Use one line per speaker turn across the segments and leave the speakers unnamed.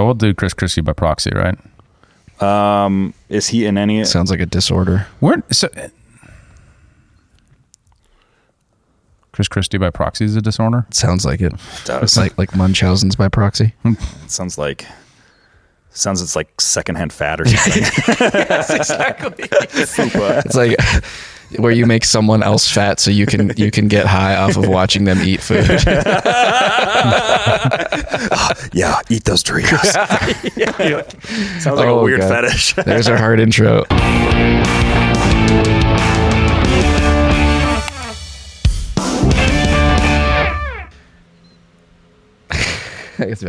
We'll do Chris Christie by proxy, right?
Um, is he in any?
Sounds like a disorder.
We're so. Chris Christie by proxy is a disorder.
Sounds like it.
does.
It's like like Munchausen's by proxy.
It sounds like. Sounds it's like secondhand fat or something.
yes, exactly.
Fupa.
It's like where you make someone else fat so you can you can get high off of watching them eat food.
Yeah, eat those Doritos. Sounds like
Oh,
a weird
God.
fetish.
There's our hard intro.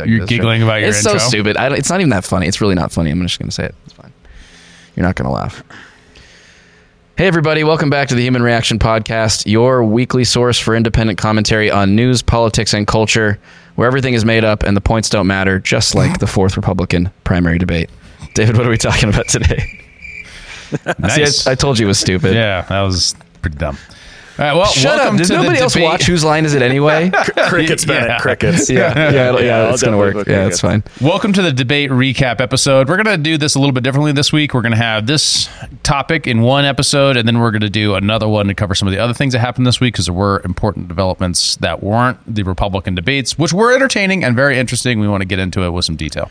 You're giggling about your
it's
intro?
so stupid. I it's not even that funny. It's really not funny. I'm just going to say it. It's fine. You're not going to laugh. Hey, everybody. Welcome back to the Human Reaction Podcast, your weekly source for independent commentary on news, politics, and culture, where everything is made up and the points don't matter, just like the fourth Republican primary debate. David, what are we talking about today?
Nice.
See, I, I told you it was stupid.
yeah, that was pretty dumb. All right. Well,
Shut up. Does nobody else
debate.
watch Whose Line Is It Anyway?
crickets, Bennett.
Yeah.
Crickets.
yeah, yeah, yeah,
I'll
it's going to work. Yeah,
at
it's fine.
Welcome to the debate recap episode. We're going to do this a little bit differently this week. We're going to have this topic in one episode, and then we're going to do another one to cover some of the other things that happened this week because there were important developments that weren't the Republican debates, which were entertaining and very interesting. We want to get into it with some detail.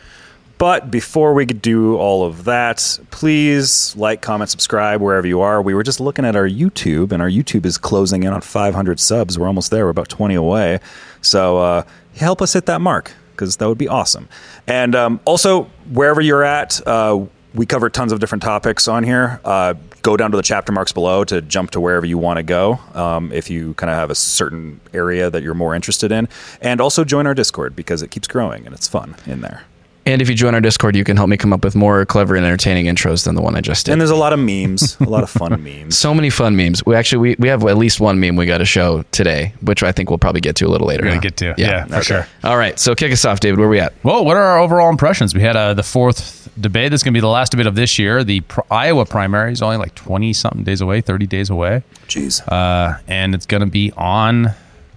But before we could do all of that, please like, comment, subscribe wherever you are. We were just looking at our YouTube, and our YouTube is closing in on 500 subs. We're almost there. We're about 20 away. So uh, help us hit that mark because that would be awesome. And um, also, wherever you're at, uh, we cover tons of different topics on here. Uh, go down to the chapter marks below to jump to wherever you want to go um, if you kind of have a certain area that you're more interested in. And also join our Discord because it keeps growing and it's fun in there.
And if you join our Discord, you can help me come up with more clever and entertaining intros than the one I just did.
And there's a lot of memes, a lot of fun memes.
so many fun memes. We actually we, we have at least one meme we got to show today, which I think we'll probably get to a little later.
We're going to get to. Yeah, for
okay.
sure.
All right, so kick us off, David. Where are we at?
Well, what are our overall impressions? We had uh, the fourth debate. That's going to be the last debate of this year. The pr- Iowa primary is only like 20 something days away, 30 days away.
Jeez.
uh, and it's going to be on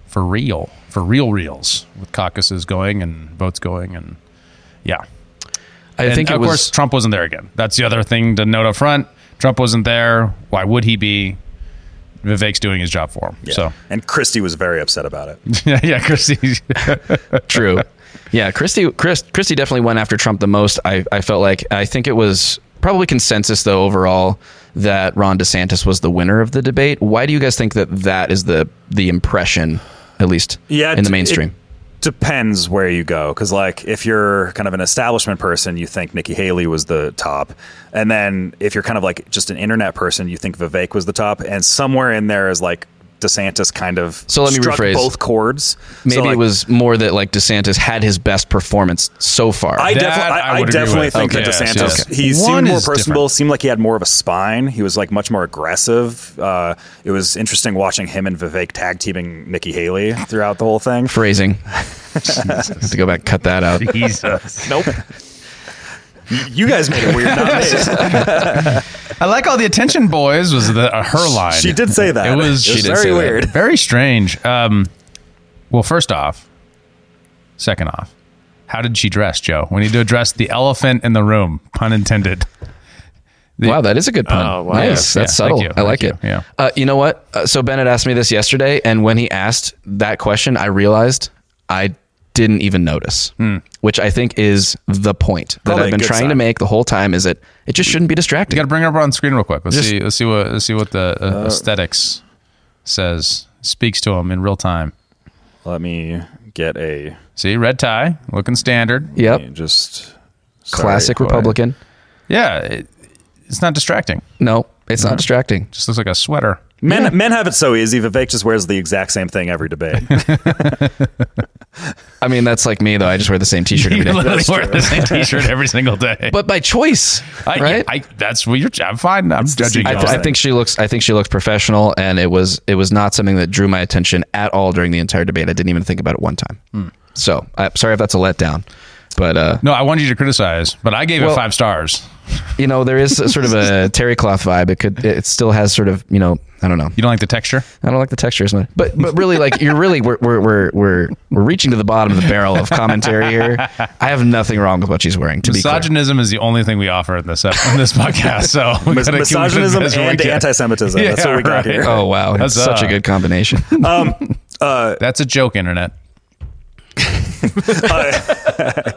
for real, for real reals, with caucuses going and votes going, and yeah.
I
And
think it
of
was
course Trump wasn't there again. That's the other thing to note up front. Trump wasn't there. Why would he be? Vivek's doing his job for him.
Yeah.
So
and Christie was very upset about it.
yeah, yeah, Christie.
true. Yeah, Christie Chris, Christie definitely went after Trump the most. I, I felt like I think it was probably consensus though overall that Ron DeSantis was the winner of the debate. Why do you guys think that that is the the impression, at least
Yeah,
in the mainstream?
it depends where you go, because like if you're kind of an establishment person, you think Nikki Haley was the top, and then if you're kind of like just an internet person, you think Vivek was the top, and somewhere in there is like DeSantis kind of
So let me
struck
rephrase.
both chords.
Maybe
So, like,
it was more that like DeSantis had his best performance so far.
I
That
definitely,
I
I, I definitely think
Okay,
that DeSantis.
yes.
He
One
seemed more personable.
different.
Seemed like he had more of a spine. He was like much more aggressive. Uh, it was interesting watching him and Vivek tag teaming Nikki Haley throughout the whole thing.
Phrasing. have to go back and cut that out.
Jesus.
Nope. You guys made it weird, not me.
I like all the attention, boys. Was the uh, her line?
She did say that.
It was,
It was
She
very
say that.
weird.
very strange. Um, well, first off, second off, how did she dress, Joe? We need to address the elephant in the room, pun intended. The-
Wow, that is a good pun.
Oh, wow.
Nice.
Yeah,
That's
thank
subtle. I like
Thank
it.
you. Yeah.
Uh, you know what? Uh, so Bennett asked me this yesterday, and when he asked that question, I realized I didn't even notice, which I think is the point that
Probably
I've been
good
trying to make the whole time. Is that it just shouldn't be
You
distracting.
got to bring her up on screen real quick. Let's
Just-
see. Let's see what. Let's see what the uh, aesthetics says. Speaks to him in real time.
Let me get a
See, red tie, looking standard.
Yep.
just sorry,
Classic
quiet.
Republican.
Yeah, it, it's not distracting.
No, it's not distracting.
Just looks like a sweater.
Men men have it so easy. Vivek just wears the exact same thing every debate.
I mean, that's like me though. I just wear the same T-shirt
You
every day.
literally wear the same T-shirt every single day.
but by choice,
I,
right?
I, that's what you're. I'm fine. I'm judging.
I,
you
th- I think she looks. I think she looks professional, and it was. It was not something that drew my attention at all during the entire debate. I didn't even think about it one time.
Hmm.
So, I'm sorry if that's a letdown. But uh,
No, I wanted you to criticize, but I gave
Well-
it five stars.
You know, there is sort of a terry cloth vibe. It could, it still has sort of, you know, I don't know.
You don't like the texture?
I don't like the texture as much, but but really, like you're really we're we're we're we're, we're reaching to the bottom of the barrel of commentary here. I have nothing wrong with what she's wearing. To be clear.
Misogynism is the only thing we offer in this ep- in this podcast. So we
Mis-
gotta
misogynism and anti-Semitism. That's what we got
right.
here.
Oh wow, that's
That's,
such
uh,
a good combination.
Um, uh, that's a joke, internet.
Uh,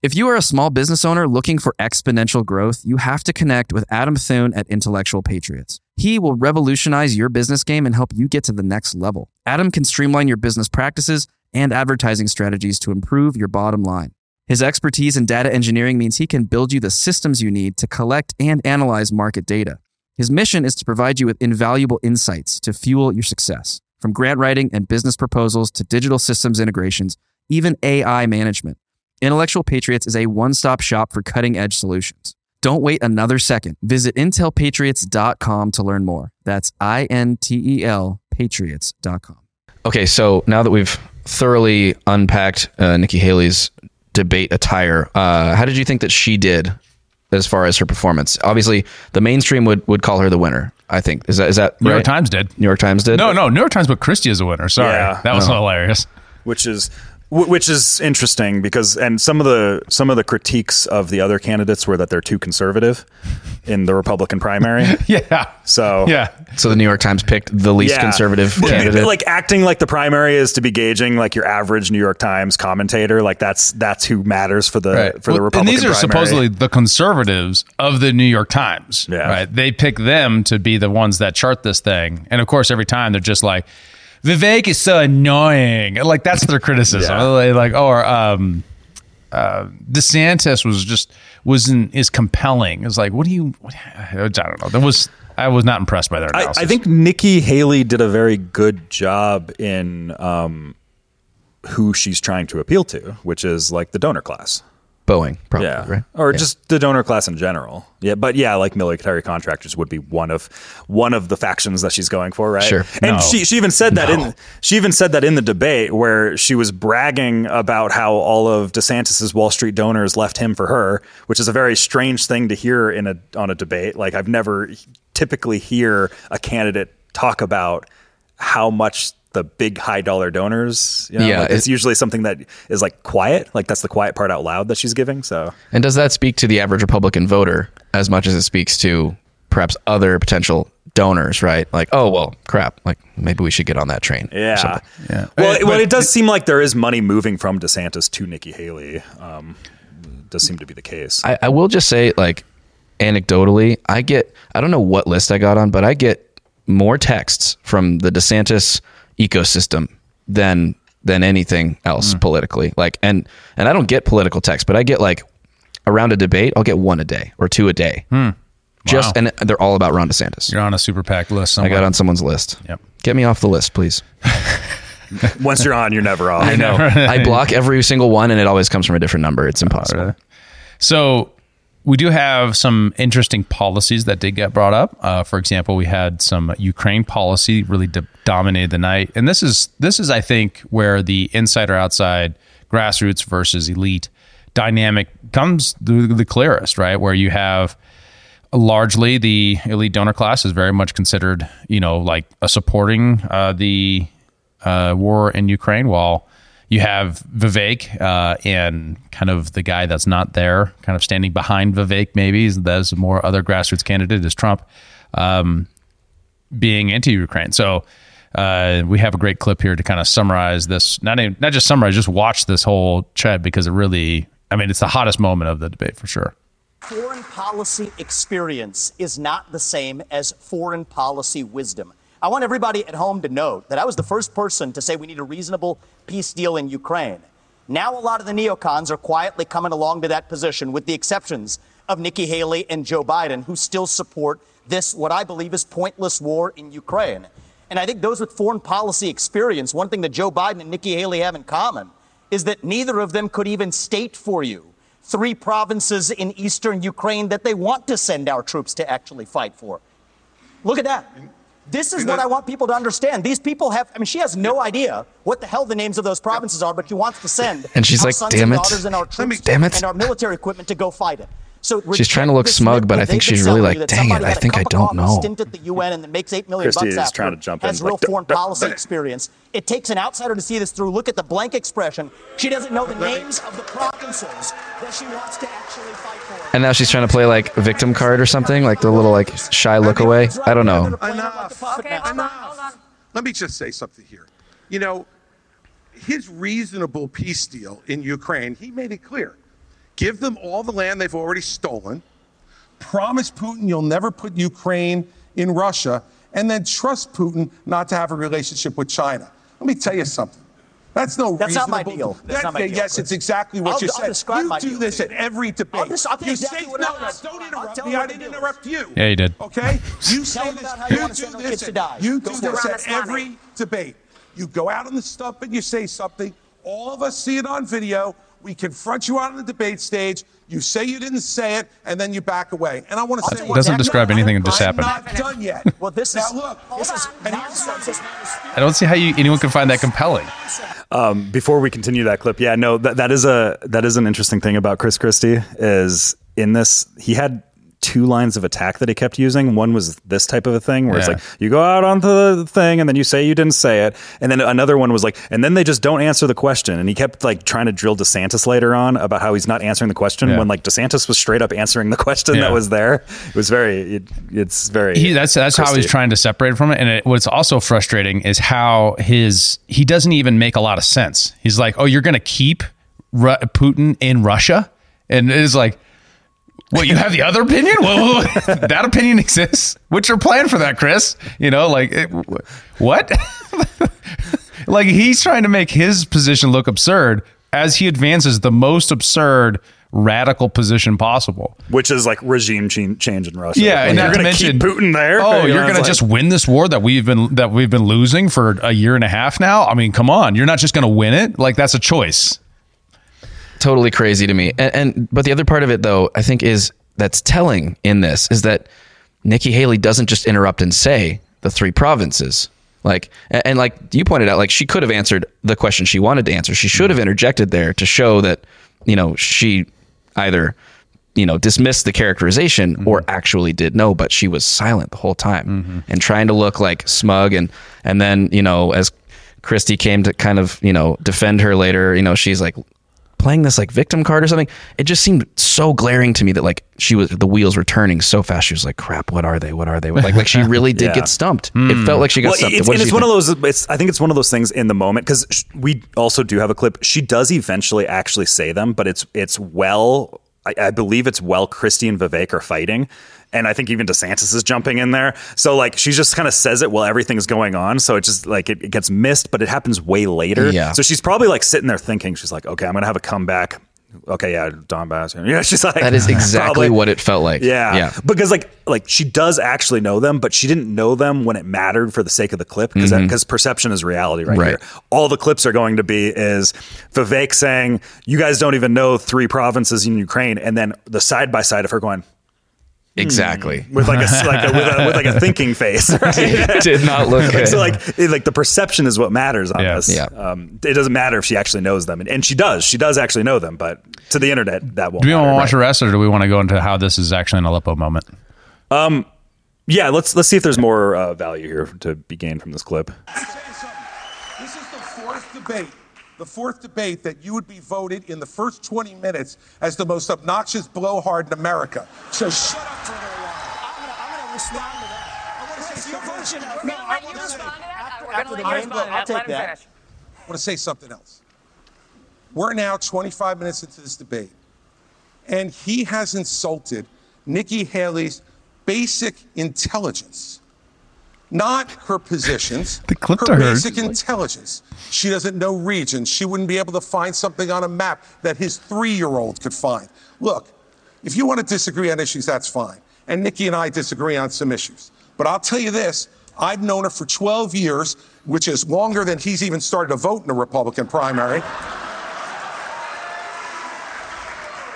If you are a small business owner looking for exponential growth, you have to connect with Adam Thuen at Intellectual Patriots. He will revolutionize your business game and help you get to the next level. Adam can streamline your business practices and advertising strategies to improve your bottom line. His expertise in data engineering means he can build you the systems you need to collect and analyze market data. His mission is to provide you with invaluable insights to fuel your success, from grant writing and business proposals to digital systems integrations, even AI management. Intellectual Patriots is a one stop shop for cutting edge solutions. Don't wait another second. Visit intelpatriots.com to learn more. That's I N T E L patriots.com. Okay, so now that we've thoroughly unpacked uh, Nikki Haley's debate attire, uh, how did you think that she did as far as her performance? Obviously, the mainstream would, would call her the winner, I think. Is that, is that
New
right?
York Times did.
New York Times did?
No, no, New York Times put Christie as a winner. Sorry,
Yeah.
that was hilarious.
which is wh- which is interesting because and some of the some of the critiques of the other candidates were that they're too conservative in the Republican primary.
Yeah,
So
yeah.
So the New York Times picked the least
Yeah.
conservative candidate.
Like acting like the primary is to be gauging like your average New York Times commentator. Like that's that's who matters for the for the
Well,
Republican.
and these are
primary.
supposedly the conservatives of the New York Times.
Yeah.
Right. They pick them to be the ones that chart this thing. And of course, every time they're just like, Vivek is so annoying. Like that's their criticism.
Yeah.
Like, or um, uh, DeSantis was just wasn't is compelling. It's like, what do you? What, I don't know. That was I was not impressed by their
I. I think Nikki Haley did a very good job in um, who she's trying to appeal to, which is like the donor class.
Boeing, probably,
Yeah.
right?
Or just the donor class in general. Yeah, but yeah, like military contractors would be one of one of the factions that she's going for, right?
Sure.
And
No.
she she even said that in she even said that in the debate where she was bragging about how all of DeSantis's Wall Street donors left him for her, which is a very strange thing to hear in a on a debate. Like I've never typically hear a candidate talk about how much the big high dollar donors, you know,
Yeah,
like it's
it-
usually something that is like quiet, like that's the quiet part out loud that she's giving. So
And does that speak to the average Republican voter as much as it speaks to perhaps other potential donors, right? Like, oh, well, crap. Like, maybe we should get on that train.
Yeah.
Yeah.
Well, it, well, it does seem like there is money moving from DeSantis to Nikki Haley. Um, does seem to be the case.
I, I will just say, like, anecdotally, I get, I don't know what list I got on, but I get more texts from the DeSantis ecosystem than than anything else
Hmm.
politically. Like, and and I don't get political texts, but I get like around a debate, I'll get one a day or two a day. Just
Hmm. Wow.
and they're all about Ron DeSantis.
you're on a super PAC list.
I got on someone's list.
Yep.
Get me off the list, please.
Once you're on, you're never off.
I know. I block every single one, and it always comes from a different number. It's impossible.
really? So we do have some interesting policies that did get brought up. Uh, for example, we had some Ukraine policy really do- dominated the night, and this is this is I think where the inside or outside, grassroots versus elite dynamic comes the, the clearest, right? Where you have largely the elite donor class is very much considered, you know, like supporting uh, the uh, war in Ukraine, while you have Vivek uh, and kind of the guy that's not there, kind of standing behind Vivek, maybe there's more other grassroots candidate is Trump, um, being anti-Ukraine. So uh, we have a great clip here to kind of summarize this. Not even, not just summarize, just watch this whole chat because it really, I mean, it's the hottest moment of the debate for sure.
Foreign policy experience is not the same as foreign policy wisdom. I want everybody at home to note that I was the first person to say we need a reasonable peace deal in Ukraine. Now, a lot of the neocons are quietly coming along to that position, with the exceptions of Nikki Haley and Joe Biden, who still support this, what I believe is pointless war in Ukraine. And I think those with foreign policy experience, one thing that Joe Biden and Nikki Haley have in common is that neither of them could even state for you three provinces in eastern Ukraine that they want to send our troops to actually fight for. Look at that. This is what I want people to understand. These people have, I mean, she has no idea what the hell the names of those provinces are, but she wants to send
And she's
our
like,
sons
"Damn
and
it.
daughters and our troops
Damn it.
and our military equipment to go fight it. So
She's trying to look smug, but I think she's really like,
you
"Dang it, I think I don't know."
Stint at the UN and that makes eight million
Christie
bucks
is
after
trying to jump in,
has real
like,
foreign
"Duh, duh,
policy
duh."
experience. It takes an outsider to see this through. Look at the blank expression. She doesn't know the names of the provinces that she wants to actually fight for.
And now she's trying to play like a victim card or something, like the little like shy look away. I don't know.
Enough.
Okay, hold on, hold on.
Let me just say something here. You know, his reasonable peace deal in Ukraine, he made it clear. Give them all the land they've already stolen. Promise Putin you'll never put Ukraine in Russia, and then trust Putin not to have a relationship with China. Let me tell you something. That's no
That's not my deal. That's
That-
not my deal,
yes,
Chris.
it's exactly what
I'll-
you
I'll
said.
describe
you
my
do
deal
this at every debate.
I'll just- I'll you
you
exactly
say
what
no,
it
no, don't interrupt me. I didn't interrupt you.
Yeah, you did.
Okay? You say
Tell
this.
how you
You
wanna
do this.
kids die.
You do
for
this at every debate. You go out on the stump and you say something. All of us see it on video. We confront you out on the debate stage. You say you didn't say it, and then you back away. And I want to say
It
doesn't describe anything that just
I'm
happened.
not done yet.
Well, this
now
is
look.
This is
And here's
nonsense.
I don't see how you anyone can find that compelling.
Um, before we continue that clip, yeah, no, that, that is a that is an interesting thing about Chris Christie is in this he had two lines of attack that he kept using. One was this type of a thing where it's like you go out onto the thing and then you say you didn't say it, and then another one was like, and then they just don't answer the question. And he kept like trying to drill DeSantis later on about how he's not answering the question
Yeah.
when like DeSantis was straight up answering the question
Yeah.
that was there. It was very, it, it's very.
he, that's that's how he's trying to separate from it. And it, what's also frustrating is how his he doesn't even make a lot of sense. He's like, "Oh, you're going to keep Ru- Putin in Russia," and it is like, "What? You have the other opinion? Well, that opinion exists. What's your plan for that, Chris? You know, like it, what? like he's trying to make his position look absurd as he advances the most absurd." Radical position possible.
which is like regime change in Russia.
Yeah,
Like,
and
you're gonna
mention
keep Putin there.
Oh,
You
you're going to just win this war that we've been that we've been losing for a year and a half now. I mean, come on, you're not just going to win it. Like that's a choice.
Totally crazy to me. And, and but the other part of it though, I think is that's telling in this is that Nikki Haley doesn't just interrupt and say the three provinces. Like and, and like you pointed out, like she could have answered the question she wanted to answer. She should have interjected there to show that you know she either you know dismissed the characterization mm-hmm. or actually did know, but she was silent the whole time mm-hmm. and trying to look like smug and and then you know as Christie came to kind of you know defend her later, you know she's like playing this like victim card or something. It just seemed so glaring to me that like she was the wheels were turning so fast. She was like, "Crap, what are they? What are they?" Like like she really did
Yeah.
get stumped. It hmm. felt like she got
Well,
stumped.
it's, and it's one of those. It's, I think it's one of those things in the moment because we also do have a clip. She does eventually actually say them, but it's it's well. I, I believe it's well. Christie and Vivek are fighting, and I think even DeSantis is jumping in there. So like she just kind of says it while everything's going on. So it just like it, it gets missed, but it happens way later.
Yeah.
So she's probably like sitting there thinking, she's like, okay, I'm gonna have a comeback. Okay, yeah, Donbass. Yeah, she's like
That is exactly
probably-
what it felt like.
yeah.
yeah.
Because like like she does actually know them, but she didn't know them when it mattered for the sake of the clip because because perception is reality right,
Mm-hmm. Right.
here. All the clips are going to be is Vivek saying, "You guys don't even know three provinces in Ukraine," and then the side by side of her going
Exactly.
with like a, like a with, a with like a thinking face. Right?
It did not look good.
so like it- like the perception is what matters on
Yeah.
this.
Yeah.
Um, it doesn't matter if she actually knows them, and, and she does. She does actually know them, but to the internet that won't.
Do we want to watch the rest, or do we want to go into how this is actually an Aleppo moment? Um.
Yeah, let's let's see if there's more uh, value here to be gained from this clip.
Let me tell you something. This is the fourth debate, the fourth debate that you would be voted in the first 20 minutes as the most obnoxious blowhard in America. So shut up for a little while.
I'm going to respond to that. I want to say your version of
We're gonna you respond to that. We're
after the
let
main
respond
vote,
to
I'll take that.
I want to say something else. We're now 25 minutes into this debate, and he has insulted Nikki Haley's basic intelligence, not her positions.
The clip
her
her-
basic intelligence. She doesn't know regions. She wouldn't be able to find something on a map that his three-year-old could find. Look, if you want to disagree on issues, that's fine. And Nikki and I disagree on some issues. But I'll tell you this I've known her for 12 years, which is longer than he's even started to vote in a Republican primary.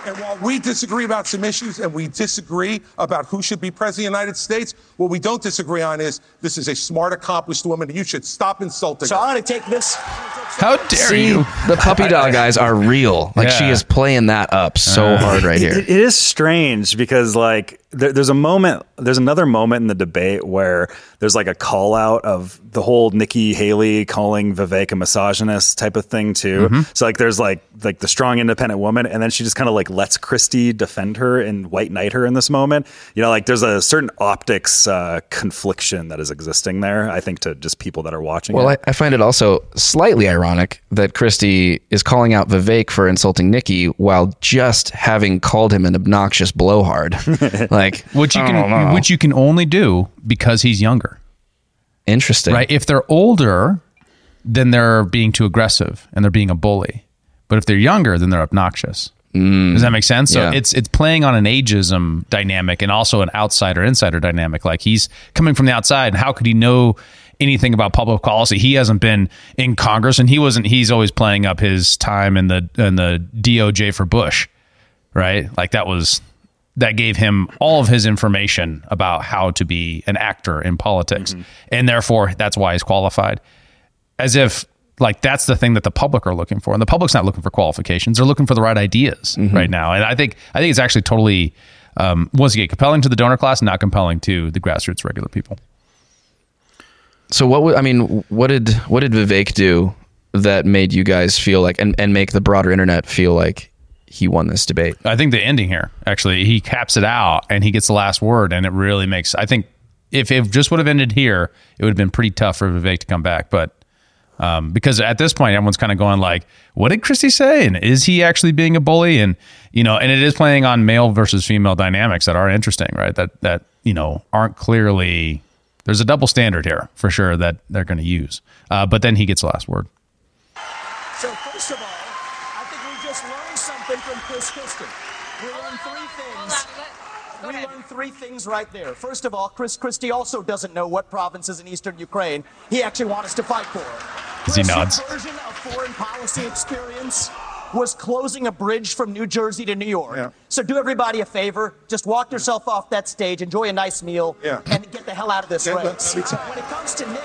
And while we disagree about some issues and we disagree about who should be president of the United States, what we don't disagree on is this is a smart, accomplished woman, and you should stop insulting
So
her.
So I'm going to take this.
How dare
See,
you?
the puppy dog guys are real. Like she is playing that up so hard right here.
It- it is strange because like there, there's a moment, there's another moment in the debate where there's like a call out of the whole Nikki Haley calling Vivek a misogynist type of thing too.
Mm-hmm.
So like there's like like the strong independent woman, and then she just kind of like lets Christie defend her and white knight her in this moment. You know, like there's a certain optics uh, confliction that is existing there. I think to just people that are watching.
Well, I. I find it also slightly ironic that Christie is calling out Vivek for insulting Nikki while just having called him an obnoxious blowhard. like,
Which you can
know.
which you can only do because he's younger.
interesting,
Right? If they're older, then they're being too aggressive and they're being a bully. But if they're younger, then they're obnoxious. Mm. Does that make sense? So
Yeah.
it's it's playing on an ageism dynamic and also an outsider insider dynamic. Like he's coming from the outside, and how could he know anything about public policy? He hasn't been in Congress, and he wasn't. He's always playing up his time in the in the DOJ for Bush, right? Like that was that gave him all of his information about how to be an actor in politics, and therefore that's why he's qualified. As if like that's the thing that the public are looking for. And the public's not looking for qualifications. They're looking for the right ideas right now. And i think i think it's actually totally um, once again compelling to the donor class not compelling to the grassroots regular people.
So what would I mean? What did what did Vivek do that made you guys feel like and, and make the broader internet feel like he won this debate?
i think the ending here actually he caps it out and he gets the last word and it really makes i think if it just would have ended here it would have been pretty tough for vivek to come back. But um, because at this point everyone's kind of going like what did christie say? And is he actually being a bully? And you know and it is playing on male versus female dynamics that are interesting right? That that you know aren't clearly there's a double standard here for sure that they're going to use. Uh, but then he gets the last word.
So first of all, I think we just learned something from Chris Christie. We learned three oh, things.
Go
We
ahead.
learned three things right there. First of all, Chris Christie also doesn't know what provinces in eastern Ukraine he actually wants us to fight for.
As he
Chris'
nods.
version of foreign policy experience was closing a bridge from New Jersey to New York.
Yeah.
So do everybody a favor, just walk yourself off that stage, enjoy a nice meal,
Yeah.
and get the hell out of this
Yeah,
race.
let me tell-
When it comes to Nikki,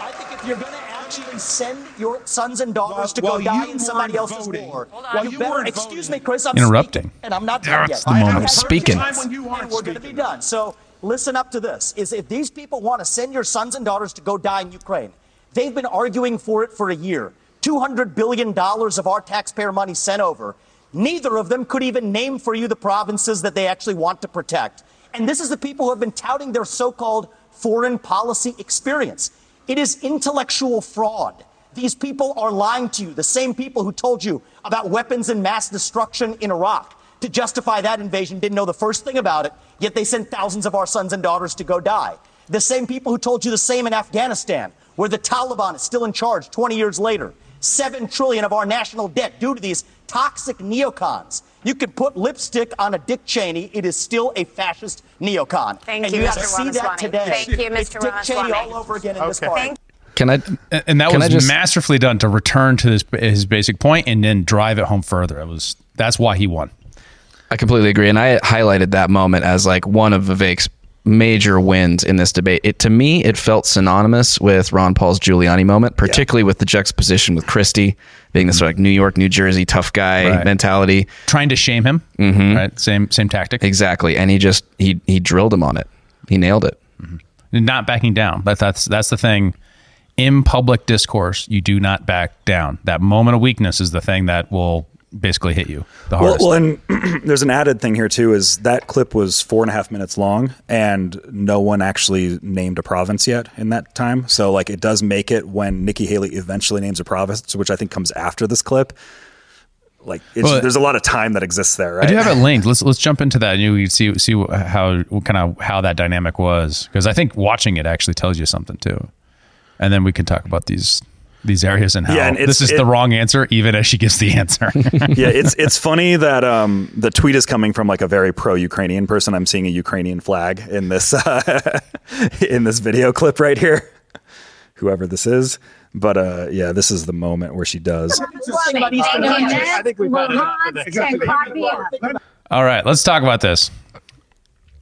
I think if you're going to actually send your sons and daughters to go
while
die in somebody
weren't
else's
voting-
war,
Hold on.
While
you
you
better,
weren't
excuse
voting-
me, Chris, I'm
Interrupting.
speaking, and I'm not done
That's
yet.
the
I-
moment.
I have
Speaking.
time
When you aren't
and we're going to be done. So listen up to this: is if these people want to send your sons and daughters to go die in Ukraine, they've been arguing for it for a year. Two hundred billion dollars of our taxpayer money sent over. Neither of them could even name for you the provinces that they actually want to protect. And this is the people who have been touting their so-called foreign policy experience. It is intellectual fraud. These people are lying to you, the same people who told you about weapons and mass destruction in Iraq to justify that invasion didn't know the first thing about it, yet they sent thousands of our sons and daughters to go die. The same people who told you the same in Afghanistan, where the Taliban is still in charge 20 years later. Seven trillion of our national debt due to these toxic neocons. You could put lipstick on a Dick Cheney, it is still a fascist neocon.
Thank
and
you,
you have
Mr.
to see that today.
Thank you,
It's
Mr.
Dick Cheney all over again in this
Okay.
party.
Thank
Can I?
and and that was
just-
masterfully done to return to his, his basic point and then drive it home further it was that's why he won
I completely agree, and I highlighted that moment as like one of Vivek's major wins in this debate. It to me, it felt synonymous with Ron Paul's Giuliani moment, particularly with the juxtaposition with Christie being this like New York, New Jersey tough guy
Right.
mentality.
trying to shame him mm-hmm. right same same tactic
Exactly, and he just he he drilled him on it. He nailed it. Mm-hmm.
not backing down. But that's that's the thing. In public discourse, you do not back down. That moment of weakness is the thing that will basically hit you the
Well,
hardest.
well, and there's an added thing here too. Is that clip was four and a half minutes long, and no one actually named a province yet in that time. So, like, it does make it when Nikki Haley eventually names a province, which I think comes after this clip. Like, it's,
Well,
there's a lot of time that exists there, right?
I do have it linked. Let's let's jump into that and you see see how what kind of how that dynamic was because I think watching it actually tells you something too, and then we can talk about these these areas and how
Yeah, and
this is
it-
the wrong answer even as she gives the answer.
yeah, it's it's funny that um, the tweet is coming from like a very pro-Ukrainian person. I'm seeing a Ukrainian flag in this uh, in this video clip right here. Whoever this is, But uh, yeah, this is the moment where she does.
I think we've had enough
All right, let's talk about this.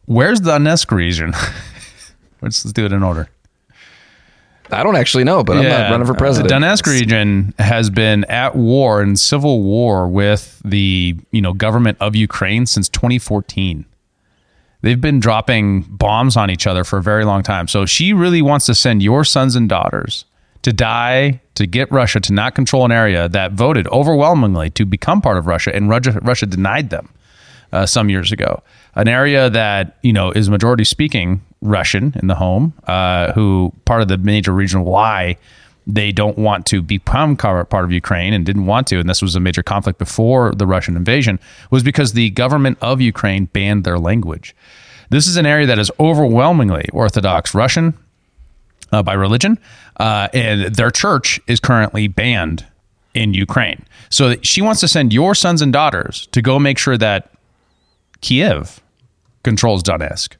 Where's the Donetsk region? let's, let's do it in order.
I don't actually know, but I'm not running for president.
The Donetsk region has been at war in civil war with the you know government of Ukraine since 2014. They've been dropping bombs on each other for a very long time. So she really wants to send your sons and daughters to die to get Russia to not control an area that voted overwhelmingly to become part of Russia, and Russia, Russia denied them uh, some years ago. An area that you know is majority speaking Russian in the home, uh, who part of the major reason why they don't want to become part of Ukraine and didn't want to, and this was a major conflict before the Russian invasion, was because the government of Ukraine banned their language. This is an area that is overwhelmingly Orthodox Russian uh, by religion, uh, and their church is currently banned in Ukraine. So she wants to send your sons and daughters to go make sure that Kiev controls Donetsk,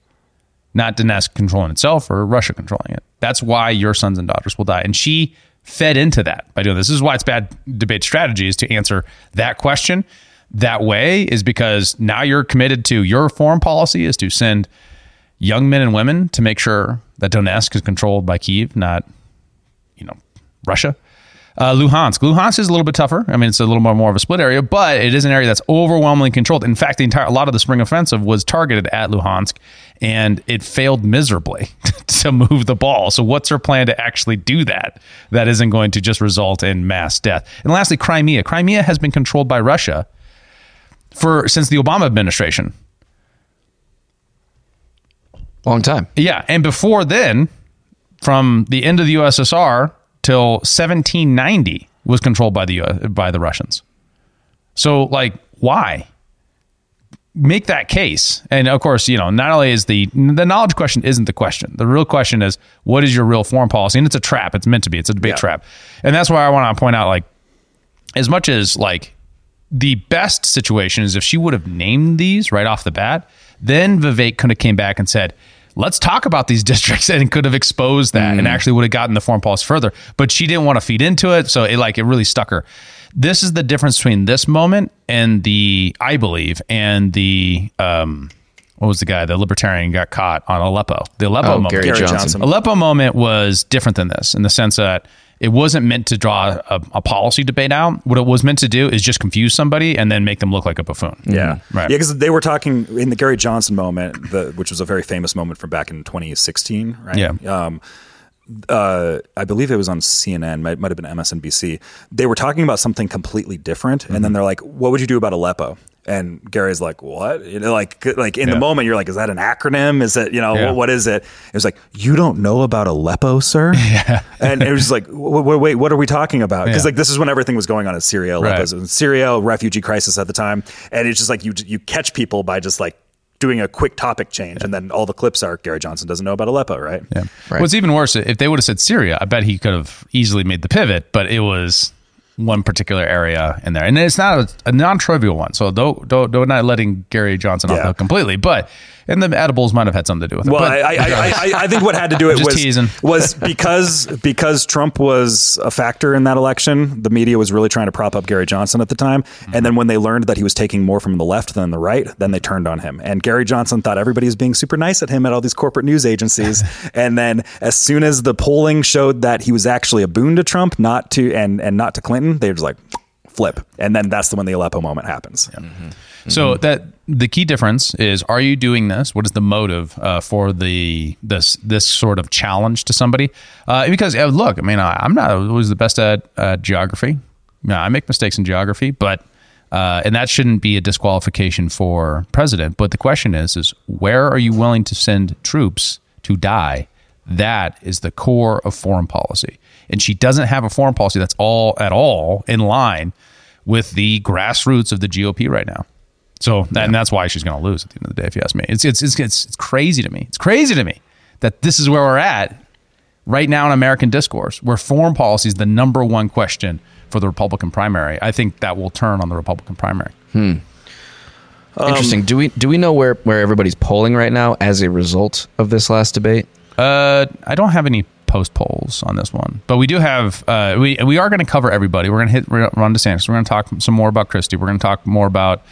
not Donetsk controlling itself or Russia controlling it. That's why your sons and daughters will die. And she fed into that by doing this. This is why it's bad debate strategy is to answer that question that way is because now you're committed to your foreign policy is to send young men and women to make sure that Donetsk is controlled by Kiev, not you know Russia. Uh, Luhansk. Luhansk is a little bit tougher. I mean, it's a little more, more of a split area, but it is an area that's overwhelmingly controlled. In fact, the entire a lot of the spring offensive was targeted at Luhansk, and it failed miserably to move the ball. So, what's her plan to actually do that? That isn't going to just result in mass death. And lastly, Crimea. Crimea has been controlled by Russia for since the Obama administration.
Long time.
Yeah, and before then, from the end of the USSR till 1790 was controlled by the US, by the Russians. So like why? Make that case. And of course, you know, not only is the the knowledge question isn't the question. The real question is what is your real foreign policy? And it's a trap. It's meant to be. It's a debate
Yeah.
trap. And that's why I want to point out like as much as like the best situation is if she would have named these right off the bat, then Vivek could have came back and said, let's talk about these districts and could have exposed that and actually would have gotten the foreign policy further. But she didn't want to feed into it. So it like it really stuck her. This is the difference between this moment and the, I believe, and the um what was the guy? The libertarian got caught on Aleppo. The Aleppo
Oh,
moment.
Gary,
Gary
Johnson.
Johnson.
Aleppo moment was different than this in the sense that it wasn't meant to draw a, a policy debate out. What it was meant to do is just confuse somebody and then make them look like a buffoon.
Yeah,
Right.
Yeah, because they were talking in the Gary Johnson moment, the, which was a very famous moment from back in 2016, right?
Yeah.
Um, uh, I believe it was on CNN, might, might have been MSNBC. They were talking about something completely different, and
Mm-hmm.
then they're like, "What would you do about Aleppo?" And Gary's like, "What?" You know, like, like in
Yeah.
the moment, you're like, "Is that an acronym? Is it, you know,
Yeah.
what, what is it?" It was like, "You don't know about Aleppo, sir?" Yeah. And it was just like, w- w- "Wait, what are we talking about?" Because
Yeah.
like this is when everything was going on in Syria. Aleppo
Right.
was in Syria, refugee crisis at the time, and it's just like you you catch people by just like doing a quick topic change, and then all the clips are Gary Johnson doesn't know about Aleppo, right?
Yeah.
Right.
What's even worse, if they would have said Syria, I bet he could have easily made the pivot, but it was one particular area in there. And it's not a, a non trivial one. So don't, don't, don't not letting Gary Johnson off
Yeah.
completely, but, and the edibles might have had something to do with it.
Well,
but,
I, I, I, I, think what had to do it was
teasing.
was because because Trump was a factor in that election. The media was really trying to prop up Gary Johnson at the time, and mm-hmm. then when they learned that he was taking more from the left than the right, then they turned on him. And Gary Johnson thought everybody was being super nice at him at all these corporate news agencies. and then as soon as the polling showed that he was actually a boon to Trump, not to and and not to Clinton, they were just like flip. And then that's the when the Aleppo moment happens.
So that the key difference is: Are you doing this? What is the motive uh, for the this this sort of challenge to somebody? Uh, because uh, look, I mean, I, I'm not always the best at uh, geography. Yeah, I make mistakes in geography, but uh, and that shouldn't be a disqualification for president. But the question is: is where are you willing to send troops to die? That is the core of foreign policy, and she doesn't have a foreign policy that's all at all in line with the grassroots of the GOP right now. So that, and that's why she's going to lose at the end of the day, if you ask me. It's, it's it's it's it's crazy to me. It's crazy to me that this is where we're at right now in American discourse, where foreign policy is the number one question for the Republican primary. I think that will turn on the Republican primary. Hmm.
Interesting. Do we do we know where where everybody's polling right now as a result of this last debate?
Uh, I don't have any post polls on this one. But we do have uh, we we are going to cover everybody. We're going to hit Ron DeSantis. We're going to talk some more about Christie. We're going to talk more about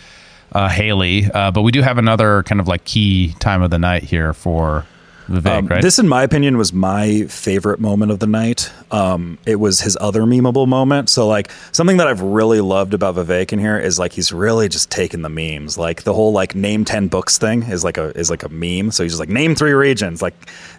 uh, Haley. Uh, but we do have another kind of like key time of the night here for Vivek,
Um,
right?
This, in my opinion, was my favorite moment of the night. Um, it was his other memeable moment. So, like, something that I've really loved about Vivek in here is like he's really just taking the memes. Like the whole like name ten books thing is like a is like a meme. So he's just like name three regions, like,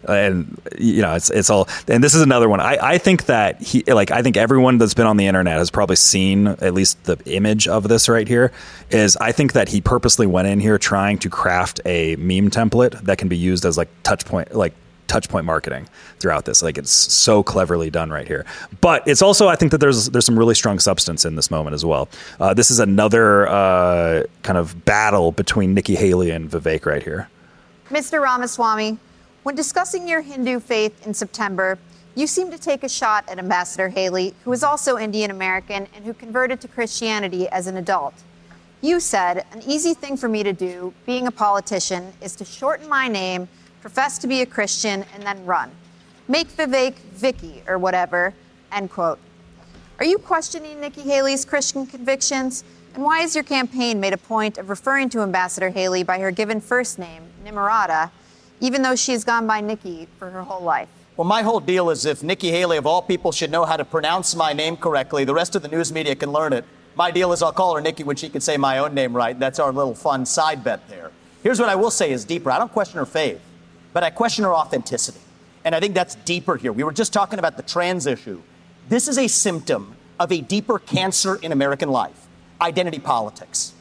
and you know, it's it's all. And this is another one. I I think that he like I think everyone that's been on the internet has probably seen at least the image of this right here. Is I think that he purposely went in here trying to craft a meme template that can be used as like touch point like touch point marketing throughout this like it's so cleverly done right here but it's also i think that there's there's some really strong substance in this moment as well uh, this is another uh, kind of battle between nikki haley and vivek right here
Mr. Ramaswamy, when discussing your Hindu faith in September, you seem to take a shot at Ambassador Haley, who is also Indian American and who converted to Christianity as an adult. You said, an easy thing for me to do, being a politician, is to shorten my name, profess to be a Christian, and then run. Make Vivek Vicky or whatever, end quote. Are you questioning Nikki Haley's Christian convictions? And why has your campaign made a point of referring to Ambassador Haley by her given first name, Nimarata, even though she has gone by Nikki for her whole life?
Well, my whole deal is if Nikki Haley, of all people, should know how to pronounce my name correctly, the rest of the news media can learn it. My deal is I'll call her Nikki when she can say my own name right. That's our little fun side bet there. Here's what I will say is deeper. I don't question her faith, but I question her authenticity. And I think that's deeper here. We were just talking about the trans issue. This is a symptom of a deeper cancer in American life identity politics.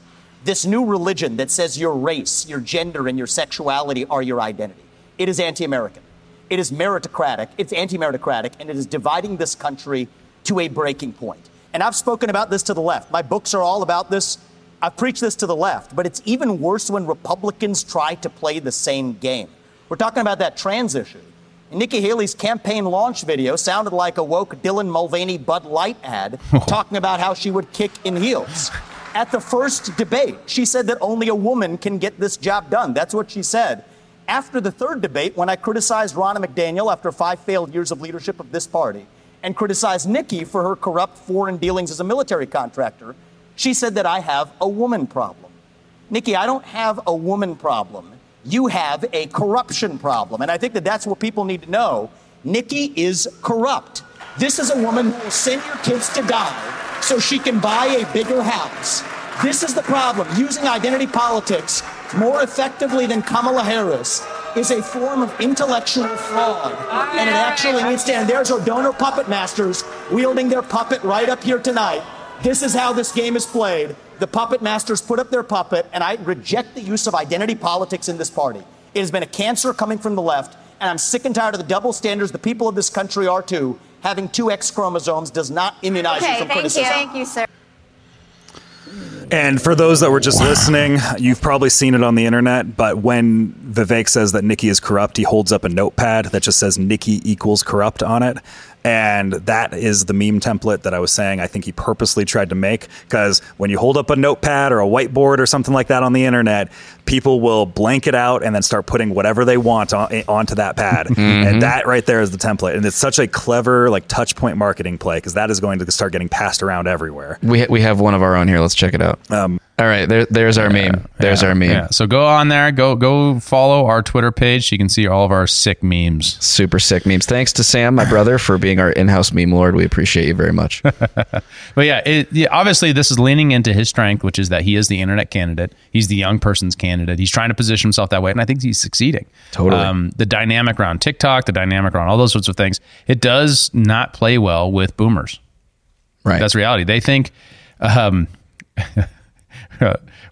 This new religion that says your race, your gender, and your sexuality are your identity. It is anti American. It is meritocratic, it's anti meritocratic, and it is dividing this country to a breaking point. And I've spoken about this to the left. My books are all about this. I've preached this to the left, but it's even worse when Republicans try to play the same game. We're talking about that trans issue. Nikki Haley's campaign launch video sounded like a woke Dylan Mulvaney Bud Light ad oh. talking about how she would kick in heels. At the first debate, she said that only a woman can get this job done. That's what she said. After the third debate, when I criticized Ronna McDaniel after five failed years of leadership of this party and criticized Nikki for her corrupt foreign dealings as a military contractor, she said that I have a woman problem. Nikki, I don't have a woman problem. You have a corruption problem. And I think that that's what people need to know. Nikki is corrupt. This is a woman who will send your kids to die so she can buy a bigger house. This is the problem. Using identity politics more effectively than Kamala Harris is a form of intellectual fraud. And it actually needs to end. There's our donor puppet masters wielding their puppet right up here tonight. This is how this game is played. The puppet masters put up their puppet, and I reject the use of identity politics in this party. It has been a cancer coming from the left, and I'm sick and tired of the double standards the people of this country are too. Having two X chromosomes does not immunize you
Okay,
from
thank you. Thank you, sir.
And for those that were just listening, you've probably seen it on the internet, but when Vivek says that Nikki is corrupt, he holds up a notepad that just says Nikki equals corrupt on it. And that is the meme template that I was saying I think he purposely tried to make because when you hold up a notepad or a whiteboard or something like that on the internet, people will blank it out and then start putting whatever they want on, eh, onto that pad. Mm-hmm. And that right there is the template. And it's such a clever like touch point marketing play because that is going to start getting passed around everywhere.
We we have one of our own here. Let's check it out.
Um,
All right, there, there's our meme. There's
Yeah,
our meme.
Yeah. So go on there. Go go follow our Twitter page. So you can see all of our sick memes.
Super sick memes. Thanks to Sam, my brother, for being our in-house meme lord. We appreciate you very much.
But yeah, it, yeah, obviously this is leaning into his strength, which is that he is the internet candidate. He's the young person's candidate. He's trying to position himself that way, and I think he's succeeding. Um,
Totally.
the dynamic around TikTok, the dynamic around all those sorts of things, it does not play well with boomers.
Right.
That's reality. They think. Um,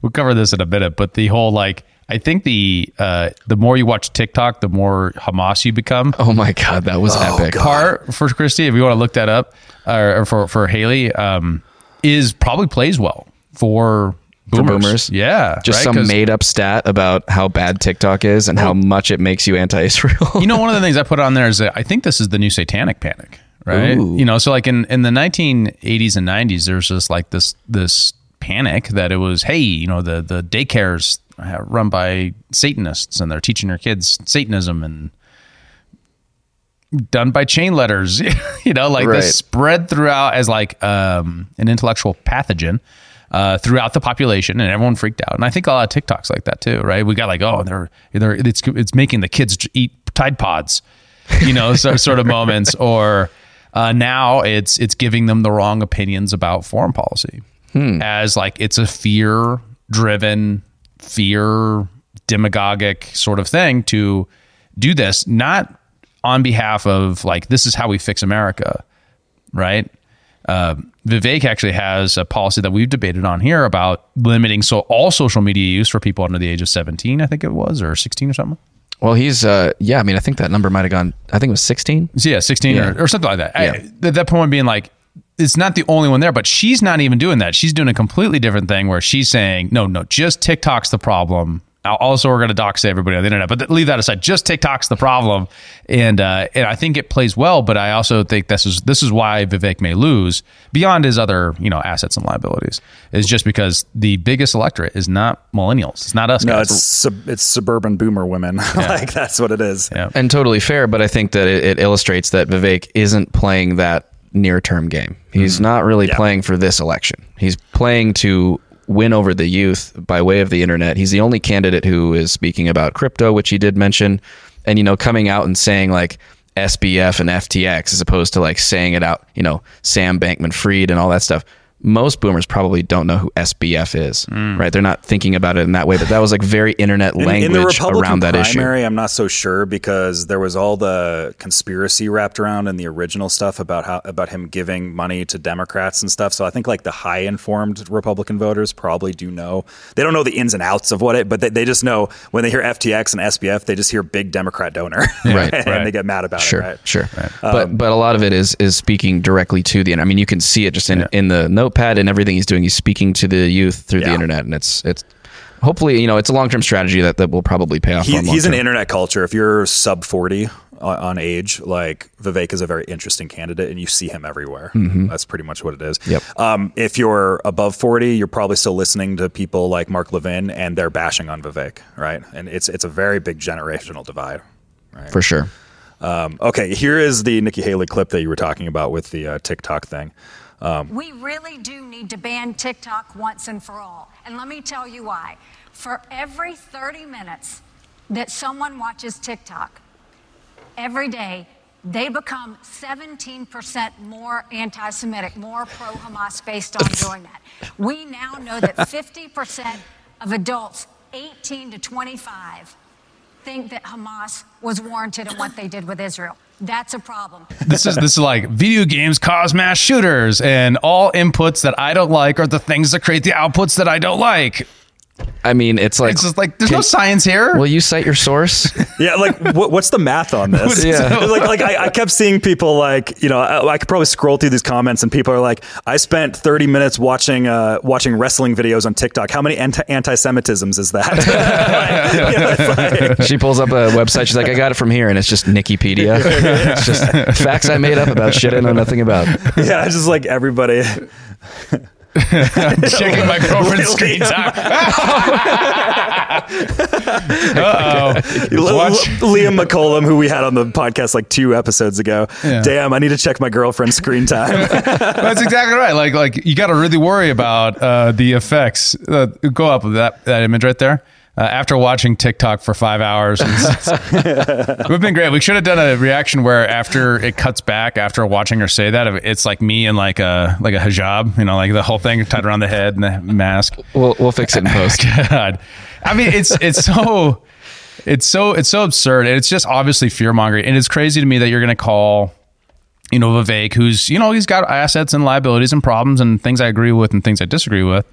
we'll cover this in a minute, but the whole like. I think the uh, the more you watch TikTok, the more Hamas you become.
oh my god, that was epic.
Part for Christie, if you want to look that up, or, or for for Haley, um, is probably plays well for
For
boomers.
boomers?
Yeah,
Just
right?
some
'Cause,
made up stat about how bad TikTok is and how much it makes you anti-Israel.
You know, one of the things I put on there is that I think this is the new satanic panic, right?
Ooh.
You know, so like in in the 1980s and 90s, there's just like this this panic that it was, hey, you know, the the daycares run by Satanists and they're teaching their kids Satanism and done by chain letters, you know, like
Right.
this spread throughout as like um, an intellectual pathogen uh, throughout the population, and everyone freaked out. And I think a lot of TikToks like that too, right? We got like, oh, they're they're it's it's making the kids eat Tide Pods, you know, so, sort of moments, or uh, now it's it's giving them the wrong opinions about foreign policy as like it's a fear driven, fear demagogic sort of thing to do this, not on behalf of like this is how we fix America, right? Uh, Vivek actually has a policy that we've debated on here about limiting so all social media use for people under the age of 17, I think it was, or 16 or something.
Well, he's uh yeah, I mean I think that number might have gone I think it was 16.
So yeah, 16
Yeah.
Or, or something like that. I-
Yeah.
at that point being like, it's not the only one there, but she's not even doing that. She's doing a completely different thing where she's saying, no, no, just TikTok's the problem. Also, we're going to dox everybody on the internet, but th- leave that aside. Just TikTok's the problem, and uh, and I think it plays well. But I also think this is this is why Vivek may lose beyond his other you know assets and liabilities is just because the biggest electorate is not millennials. It's not us
No,
guys.
it's sub, it's suburban boomer women. like that's what it is.
Yeah.
And totally fair, but I think that it, it illustrates that Vivek isn't playing that near term game. He's mm-hmm. not really
Yeah.
playing for this election. He's playing to win over the youth by way of the internet. He's the only candidate who is speaking about crypto, which he did mention, and you know, coming out and saying like SBF and FTX as opposed to like saying it out, you know, Sam Bankman Fried and all that stuff. Most boomers probably don't know who SBF is, mm. right? They're not thinking about it in that way, but that was like very internet language
in the Republican
around that issue.
primary, I'm not so sure because there was all the conspiracy wrapped around in the original stuff about how about him giving money to Democrats and stuff. So I think like the high informed Republican voters probably do know. They don't know the ins and outs of what it, but they, they just know when they hear FTX and SBF, they just hear big Democrat donor,
Right,
and
right.
they get mad about
sure,
it. Right?
Sure, but um, but a lot of it is is speaking directly to the. I mean, you can see it just in in the notepad and everything he's doing. He's speaking to the youth through the internet, and it's it's hopefully you know it's a long term strategy that that will probably pay off.
He, he's an internet culture. If you're sub 40 on, on age, like Vivek is a very interesting candidate, and you see him everywhere. That's pretty much what it is.
Yep.
Um, if you're above 40, you're probably still listening to people like Mark Levin, and they're bashing on Vivek, right? And it's it's a very big generational divide. Right?
For sure.
Um, okay, here is the Nikki Haley clip that you were talking about with the uh, TikTok thing.
Um, we really do need to ban TikTok once and for all. And let me tell you why. For every 30 minutes that someone watches TikTok, every day, they become 17% more anti Semitic, more pro Hamas based on doing that. We now know that 50% of adults 18 to 25 think that Hamas was warranted in what they did with Israel. That's a problem.
this is this is like video games cause mass shooters, and all inputs that I don't like are the things that create the outputs that I don't like.
I mean, it's like
It's just like there's no science here.
Will you cite your source?
Yeah, like what, what's the math on this?
Yeah.
like, like I, I kept seeing people like you know I, I could probably scroll through these comments and people are like, I spent 30 minutes watching uh, watching wrestling videos on TikTok. How many anti- anti-Semitisms is that? Like, you know, like-
she pulls up a website. She's like, I got it from here, and it's just Wikipedia. it's just facts I made up about shit I know nothing about.
yeah, it's just like everybody.
checking my girlfriend's screen time. oh. Watch.
Liam McCollum, who we had on the podcast like two episodes ago.
Yeah.
Damn, I need to check my girlfriend's screen time.
That's exactly right. Like, like you got to really worry about uh, the effects. Uh, go up with that that image right there. Uh, after watching TikTok for five hours, it's- it's- we've been great. We should have done a reaction where after it cuts back after watching her say that, it's like me in like a like a hijab, you know, like the whole thing tied around the head and the mask.
We'll we'll fix it in post.
God, I mean, it's it's so it's so it's so absurd, and it's just obviously fear mongering, and it's crazy to me that you're going to call, you know, Vivek, who's you know he's got assets and liabilities and problems and things I agree with and things I disagree with,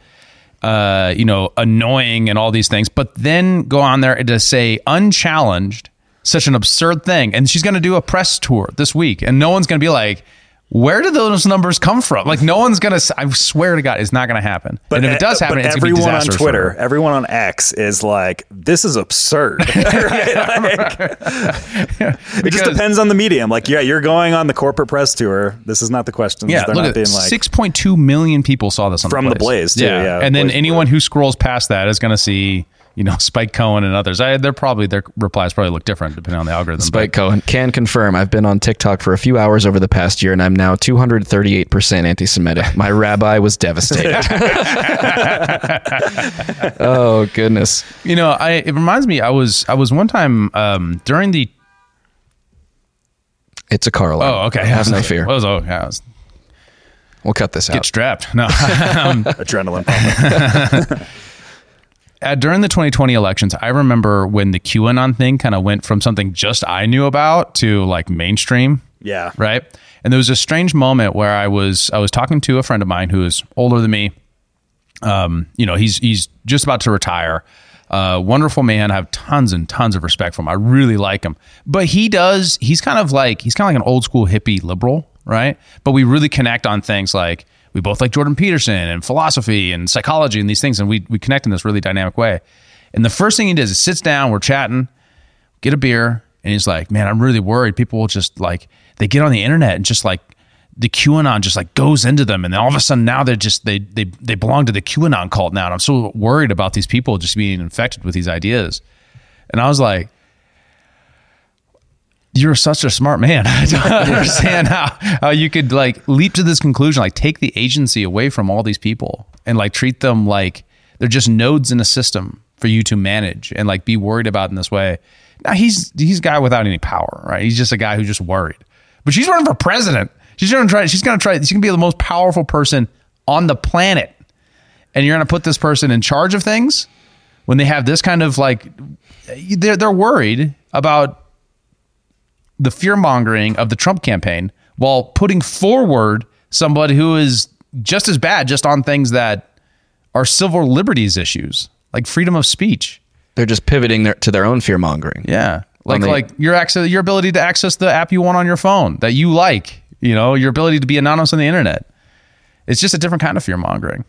uh, you know, annoying and all these things, but then go on there to say unchallenged such an absurd thing, and she's going to do a press tour this week, and no one's going to be like. Where did those numbers come from? Like no one's gonna. I swear to God, it's not gonna happen. and if it does happen,
but
it's gonna
everyone on Twitter, everyone on X is like, "This is absurd." Like, it just depends on the medium. Like, yeah, you're going on the corporate press tour. This is not the question.
Yeah,
They're
look
not
at
being like,
six point two million people saw this on
From
the
the
Blaze.
Blaze, too, yeah,
and then
Blaze
anyone who scrolls past that is going to see you know, Spike Cohen and others. I, they're probably their replies probably look different depending on the algorithm.
Spike
but-
Cohen can confirm. I've been on TikTok for a few hours over the past year, and I'm now 238% anti-Semitic. My rabbi was devastated. oh goodness!
You know, I it reminds me. I was I was one time um, during the.
It's a car alarm.
Oh, okay.
Have no
I
fear.
was, oh, yeah, was,
We'll cut this
get
out.
Get strapped. No.
Adrenaline pumping.
Uh, during the 2020 elections, I remember when the QAnon thing kind of went from something just I knew about to like mainstream.
Yeah.
Right. And there was a strange moment where I was I was talking to a friend of mine who is older than me. Um, you know, he's he's just about to retire. Uh, wonderful man. I have tons and tons of respect for him. I really like him. But he does. He's kind of like he's kind of like an old school hippie liberal, right? But we really connect on things like we both like Jordan Peterson and philosophy and psychology and these things, and we we connect in this really dynamic way. And the first thing he does is sits down. We're chatting get a beer and he's like man i'm really worried people will just like they get on the internet and just like the qanon just like goes into them and then all of a sudden now they're just they they they belong to the qanon cult now and i'm so worried about these people just being infected with these ideas and i was like you're such a smart man. I don't understand how, how you could like leap to this conclusion, like take the agency away from all these people and like treat them like they're just nodes in a system for you to manage and like be worried about in this way. Now he's he's a guy without any power, right? He's just a guy who's just worried. But she's running for president. She's gonna try. She's gonna try. She's gonna be the most powerful person on the planet, and you're gonna put this person in charge of things when they have this kind of like they're they're worried about the fear mongering of the Trump campaign while putting forward somebody who is just as bad, just on things that are civil liberties issues, like freedom of speech.
They're just pivoting their, to their own fear mongering.
Yeah. Like
the-
like your access your ability to access the app you want on your phone that you like, you know, your ability to be anonymous on the internet. It's just a different kind of fear mongering.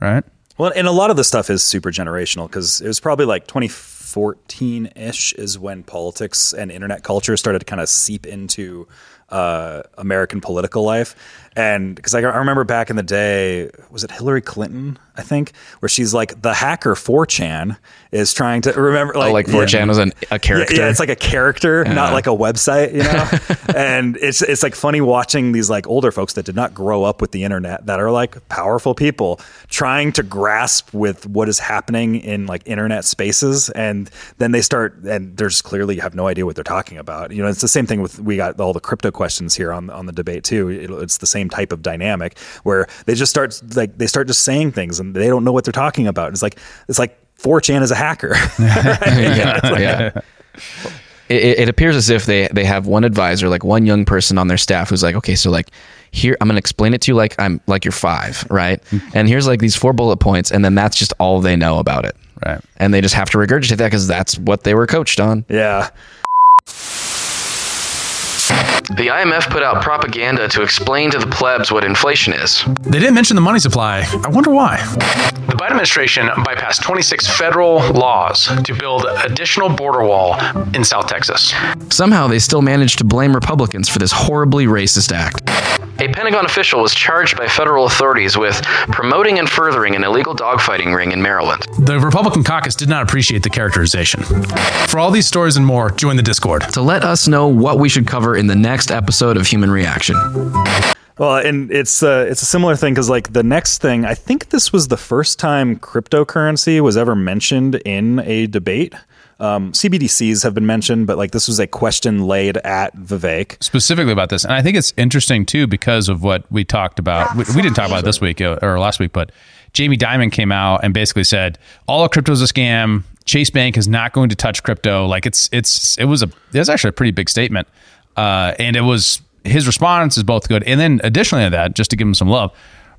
Right?
Well, and a lot of the stuff is super generational because it was probably like 2014 ish is when politics and internet culture started to kind of seep into uh, American political life. And because I, I remember back in the day, was it Hillary Clinton? I think where she's like the hacker 4chan is trying to remember like
Oh, like 4chan was an, a character.
yeah, yeah, it's like a character, not like a website, you know. and it's it's like funny watching these like older folks that did not grow up with the internet that are like powerful people trying to grasp with what is happening in like internet spaces, and then they start and there's clearly have no idea what they're talking about. You know, it's the same thing with we got all the crypto questions here on on the debate too. It, it's the same type of dynamic where they just start like they start just saying things and they don't know what they're talking about. It's like it's like 4chan is a hacker.
yeah, yeah. It, it appears as if they they have one advisor, like one young person on their staff, who's like, okay, so like here, I'm going to explain it to you like I'm like you're five, right? Mm-hmm. And here's like these four bullet points, and then that's just all they know about it,
Right.
and they just have to regurgitate that because that's what they were coached on.
yeah.
The IMF put out propaganda to explain to the plebs what inflation is.
They didn't mention the money supply. I wonder why. The Biden administration bypassed 26 federal laws to build additional border wall in South Texas.
Somehow they still managed to blame Republicans for this horribly racist act. A Pentagon official was charged by federal authorities with promoting and furthering an illegal dogfighting ring in Maryland.
The Republican caucus did not appreciate the characterization. For all these stories and more, join the Discord.
To let us know what we should cover in the next episode of Human Reaction.
Well, and it's uh, it's a similar thing because like the next thing, I think this was the first time cryptocurrency was ever mentioned in a debate. Um, CBDCs have been mentioned, but like this was a question laid at Vivek.
Specifically about this. And I think it's interesting too because of what we talked about. We, we didn't talk about it this week uh, or last week, but Jamie Dimon came out and basically said all of crypto is a scam. Chase Bank is not going to touch crypto. Like it's it's it was a it was actually a pretty big statement, uh, and it was his response is both good. And then additionally to that, just to give him some love,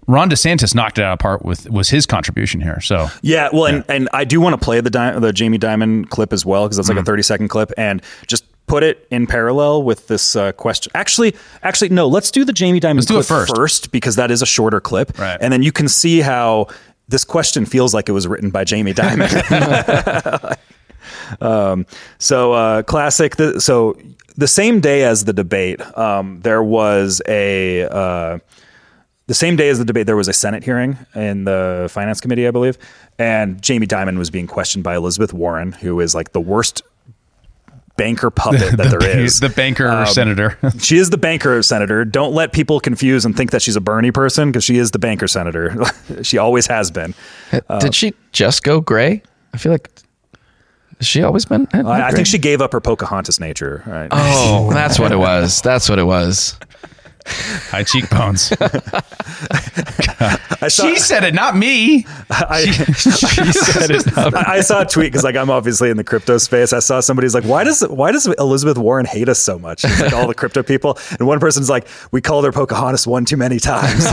Ron DeSantis knocked it out of park with was his contribution here. So
Yeah, well, and, and I do want to play the Di- the Jamie Dimon clip as well because it's like a thirty second clip, and just put it in parallel with this uh, question. Actually, actually, no. Let's do the Jamie Dimon clip
it first.
because that is a shorter clip,
Right.
and then you can see how this question feels like it was written by Jamie Dimon. um, so uh, classic. The, so the same day as the debate, um, there was a. Uh, the same day as the debate, there was a Senate hearing in the Finance Committee, I believe, and Jamie Dimon was being questioned by Elizabeth Warren, who is like the worst banker puppet that there is.
She's the banker senator.
She is the banker senator. Don't let people confuse and think that she's a Bernie person because she is the banker senator. she always has been.
Did she just go gray? I feel like has she always been. had-
I, I think she gave up her Pocahontas nature. Right?
Oh, that's what it was. That's what it was.
High cheekbones.
I saw,
she said it, not me.
I,
She said it. Not
I I saw a tweet because like I'm obviously in the crypto space. I saw somebody's like, why does why does Elizabeth Warren hate us so much? It's like all the crypto people, and one person's like, we called her Pocahontas one too many times.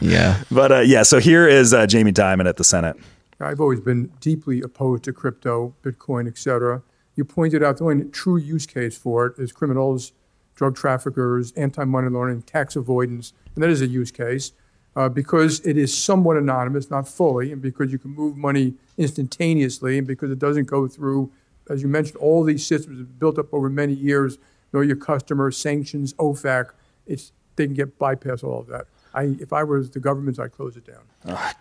Yeah.
but uh, yeah, so here is uh, Jamie Dimon at the Senate.
I've always been deeply opposed to crypto, Bitcoin, et cetera. You pointed out the only true use case for it is criminals, drug traffickers, anti-money laundering, tax avoidance, and that is a use case uh, because it is somewhat anonymous, not fully, and because you can move money instantaneously, and because it doesn't go through, as you mentioned, all these systems built up over many years. Know your customer, sanctions, OFAC. It's they can get bypass all of that. I, if I was the government, I'd close it down.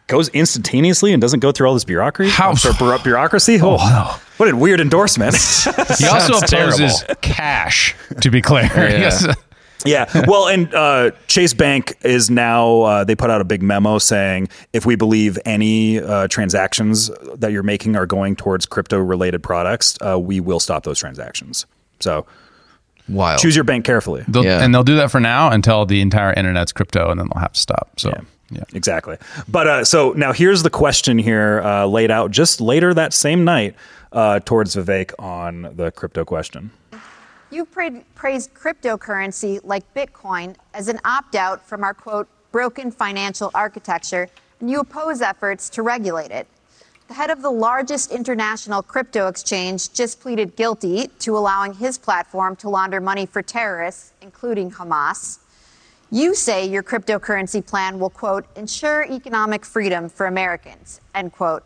Goes instantaneously and doesn't go through all this bureaucry.
How-
or bureaucracy? Oh,
no.
what a weird endorsement.
He also
Sounds
opposes
terrible.
cash, to be clear.
Yeah.
Yes.
Yeah. Well, and uh, Chase Bank is now, uh, they put out a big memo saying if we believe any uh, transactions that you're making are going towards crypto related products, uh, we will stop those transactions. So
Wild.
choose your bank carefully.
They'll,
Yeah.
And they'll do that for now until the entire internet's crypto, and then they'll have to stop. So, yeah.
Yeah, exactly. But uh, so now here's the question here uh, laid out just later that same night uh, towards Vivek on the crypto question.
You've pra- praised cryptocurrency like Bitcoin as an opt out from our quote, broken financial architecture, and you oppose efforts to regulate it. The head of the largest international crypto exchange just pleaded guilty to allowing his platform to launder money for terrorists, including Hamas. You say your cryptocurrency plan will, quote, ensure economic freedom for Americans, end quote.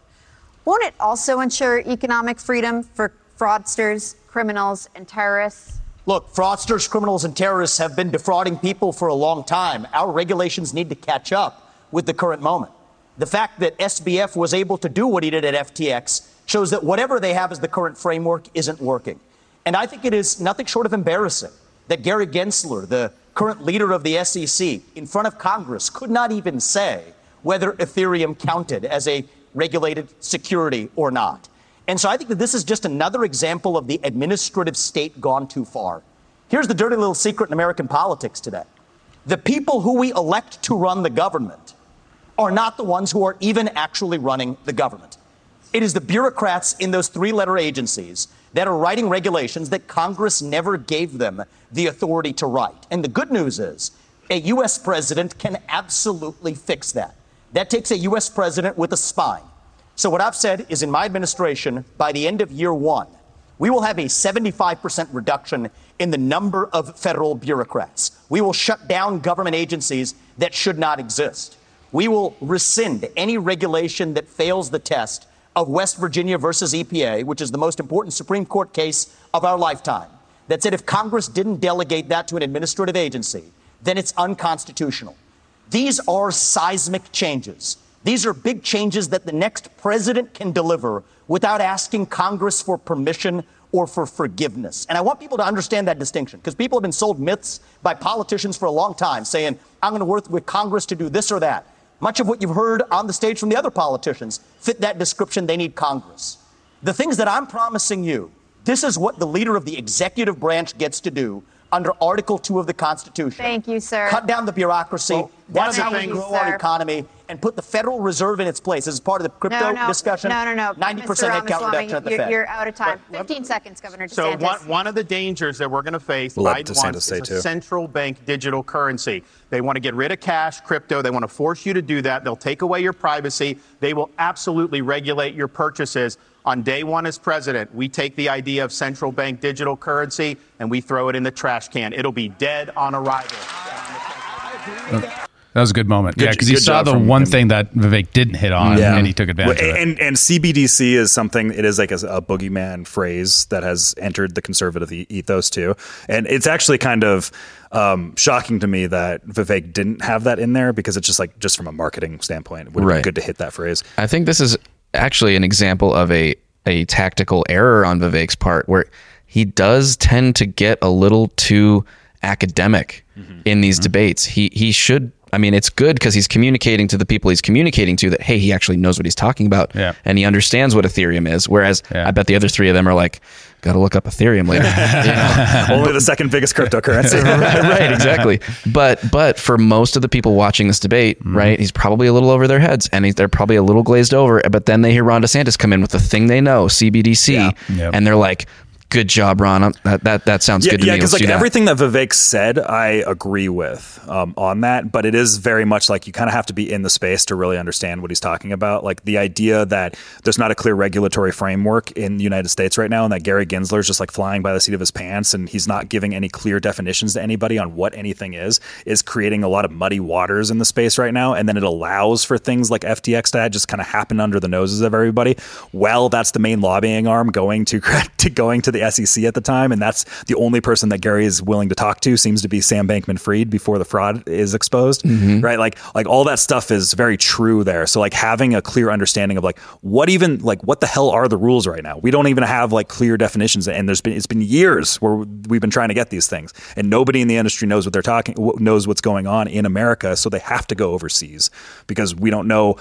Won't it also ensure economic freedom for fraudsters, criminals, and terrorists?
Look, fraudsters, criminals, and terrorists have been defrauding people for a long time. Our regulations need to catch up with the current moment. The fact that SBF was able to do what he did at FTX shows that whatever they have as the current framework isn't working. And I think it is nothing short of embarrassing that Gary Gensler, the current leader of the SEC, in front of Congress, could not even say whether Ethereum counted as a regulated security or not. And so I think that this is just another example of the administrative state gone too far. Here's the dirty little secret in American politics today the people who we elect to run the government are not the ones who are even actually running the government. It is the bureaucrats in those three letter agencies that are writing regulations that Congress never gave them the authority to write. And the good news is a U.S. president can absolutely fix that. That takes a U.S. president with a spine. So, what I've said is in my administration, by the end of year one, we will have a 75% reduction in the number of federal bureaucrats. We will shut down government agencies that should not exist. We will rescind any regulation that fails the test of West Virginia versus EPA, which is the most important Supreme Court case of our lifetime, that said if Congress didn't delegate that to an administrative agency, then it's unconstitutional. These are seismic changes. These are big changes that the next president can deliver without asking Congress for permission or for forgiveness. And I want people to understand that distinction because people have been sold myths by politicians for a long time saying, I'm going to work with Congress to do this or that. Much of what you've heard on the stage from the other politicians fit that description. They need Congress. The things that I'm promising you, this is what the leader of the executive branch gets to do under Article 2 of the Constitution.
Thank you, sir.
Cut down the bureaucracy.
Well,
That's how we
things-
grow our economy and put the Federal Reserve in its place. This is part of the crypto
No, no,
discussion.
no, no, no.
90%
Mr.
headcount
Ramaswamy,
reduction at the
you're,
Fed.
You're out of time.
But let-
15 seconds, Governor
So
DeSantis.
one, one of the dangers that we're going to face,
We'll
Biden wants,
say
is
too.
a central bank digital currency. They want to get rid of cash, crypto. They want to force you to do that. They'll take away your privacy. They will absolutely regulate your purchases. On day one as president, we take the idea of central bank digital currency and we throw it in the trash can. It'll be dead on arrival.
Uh, That was a good moment.
Good-
yeah, because he saw the one
him.
thing that Vivek didn't hit on,
Yeah.
and he took advantage
Well,
of it.
and and CBDC is something. It is like a, a boogeyman phrase that has entered the conservative ethos too, and it's actually kind of um, shocking to me that Vivek didn't have that in there because it's just like just from a marketing standpoint, it would have
Right.
been good to hit that phrase.
I think this is actually an example of a a tactical error on Vivek's part, where he does tend to get a little too academic
Mm-hmm.
in these debates. He he should. I mean, it's good because he's communicating to the people he's communicating to that hey, he actually knows what he's talking about,
Yeah.
and he understands what Ethereum is. Whereas
Yeah.
I bet the other three of them are like, got to look up Ethereum later. You know?
Only the second biggest cryptocurrency.
right, right, exactly. But but for most of the people watching this debate,
Mm-hmm.
right, he's probably a little over their heads, and he's, they're probably a little glazed over. But then they hear Ron DeSantis come in with the thing they know, CBDC,
Yeah.
Yep.
and they're like, "Good job, Ron. That that that sounds
Yeah,
good to
yeah,
me."
because like
do that."
everything that Vivek said, I agree with um, on that. But it is very much like you kind of have to be in the space to really understand what he's talking about. Like the idea that there's not a clear regulatory framework in the United States right now, and that Gary Gensler is just like flying by the seat of his pants, and he's not giving any clear definitions to anybody on what anything is, is creating a lot of muddy waters in the space right now. And then it allows for things like FTX to just kind of happen under the noses of everybody. Well, that's the main lobbying arm going to to going to the SEC at the time, and that's the only person that Gary is willing to talk to. Seems to be Sam Bankman-Fried before the fraud is exposed, mm-hmm. right? Like like all that stuff is very true there. So like having a clear understanding of like what even like what the hell are the rules right now? We don't even have like clear definitions, and there's been it's been years where we've been trying to get these things, and nobody in the industry knows what they're talking knows what's going on in America, so they have to go overseas because we don't know.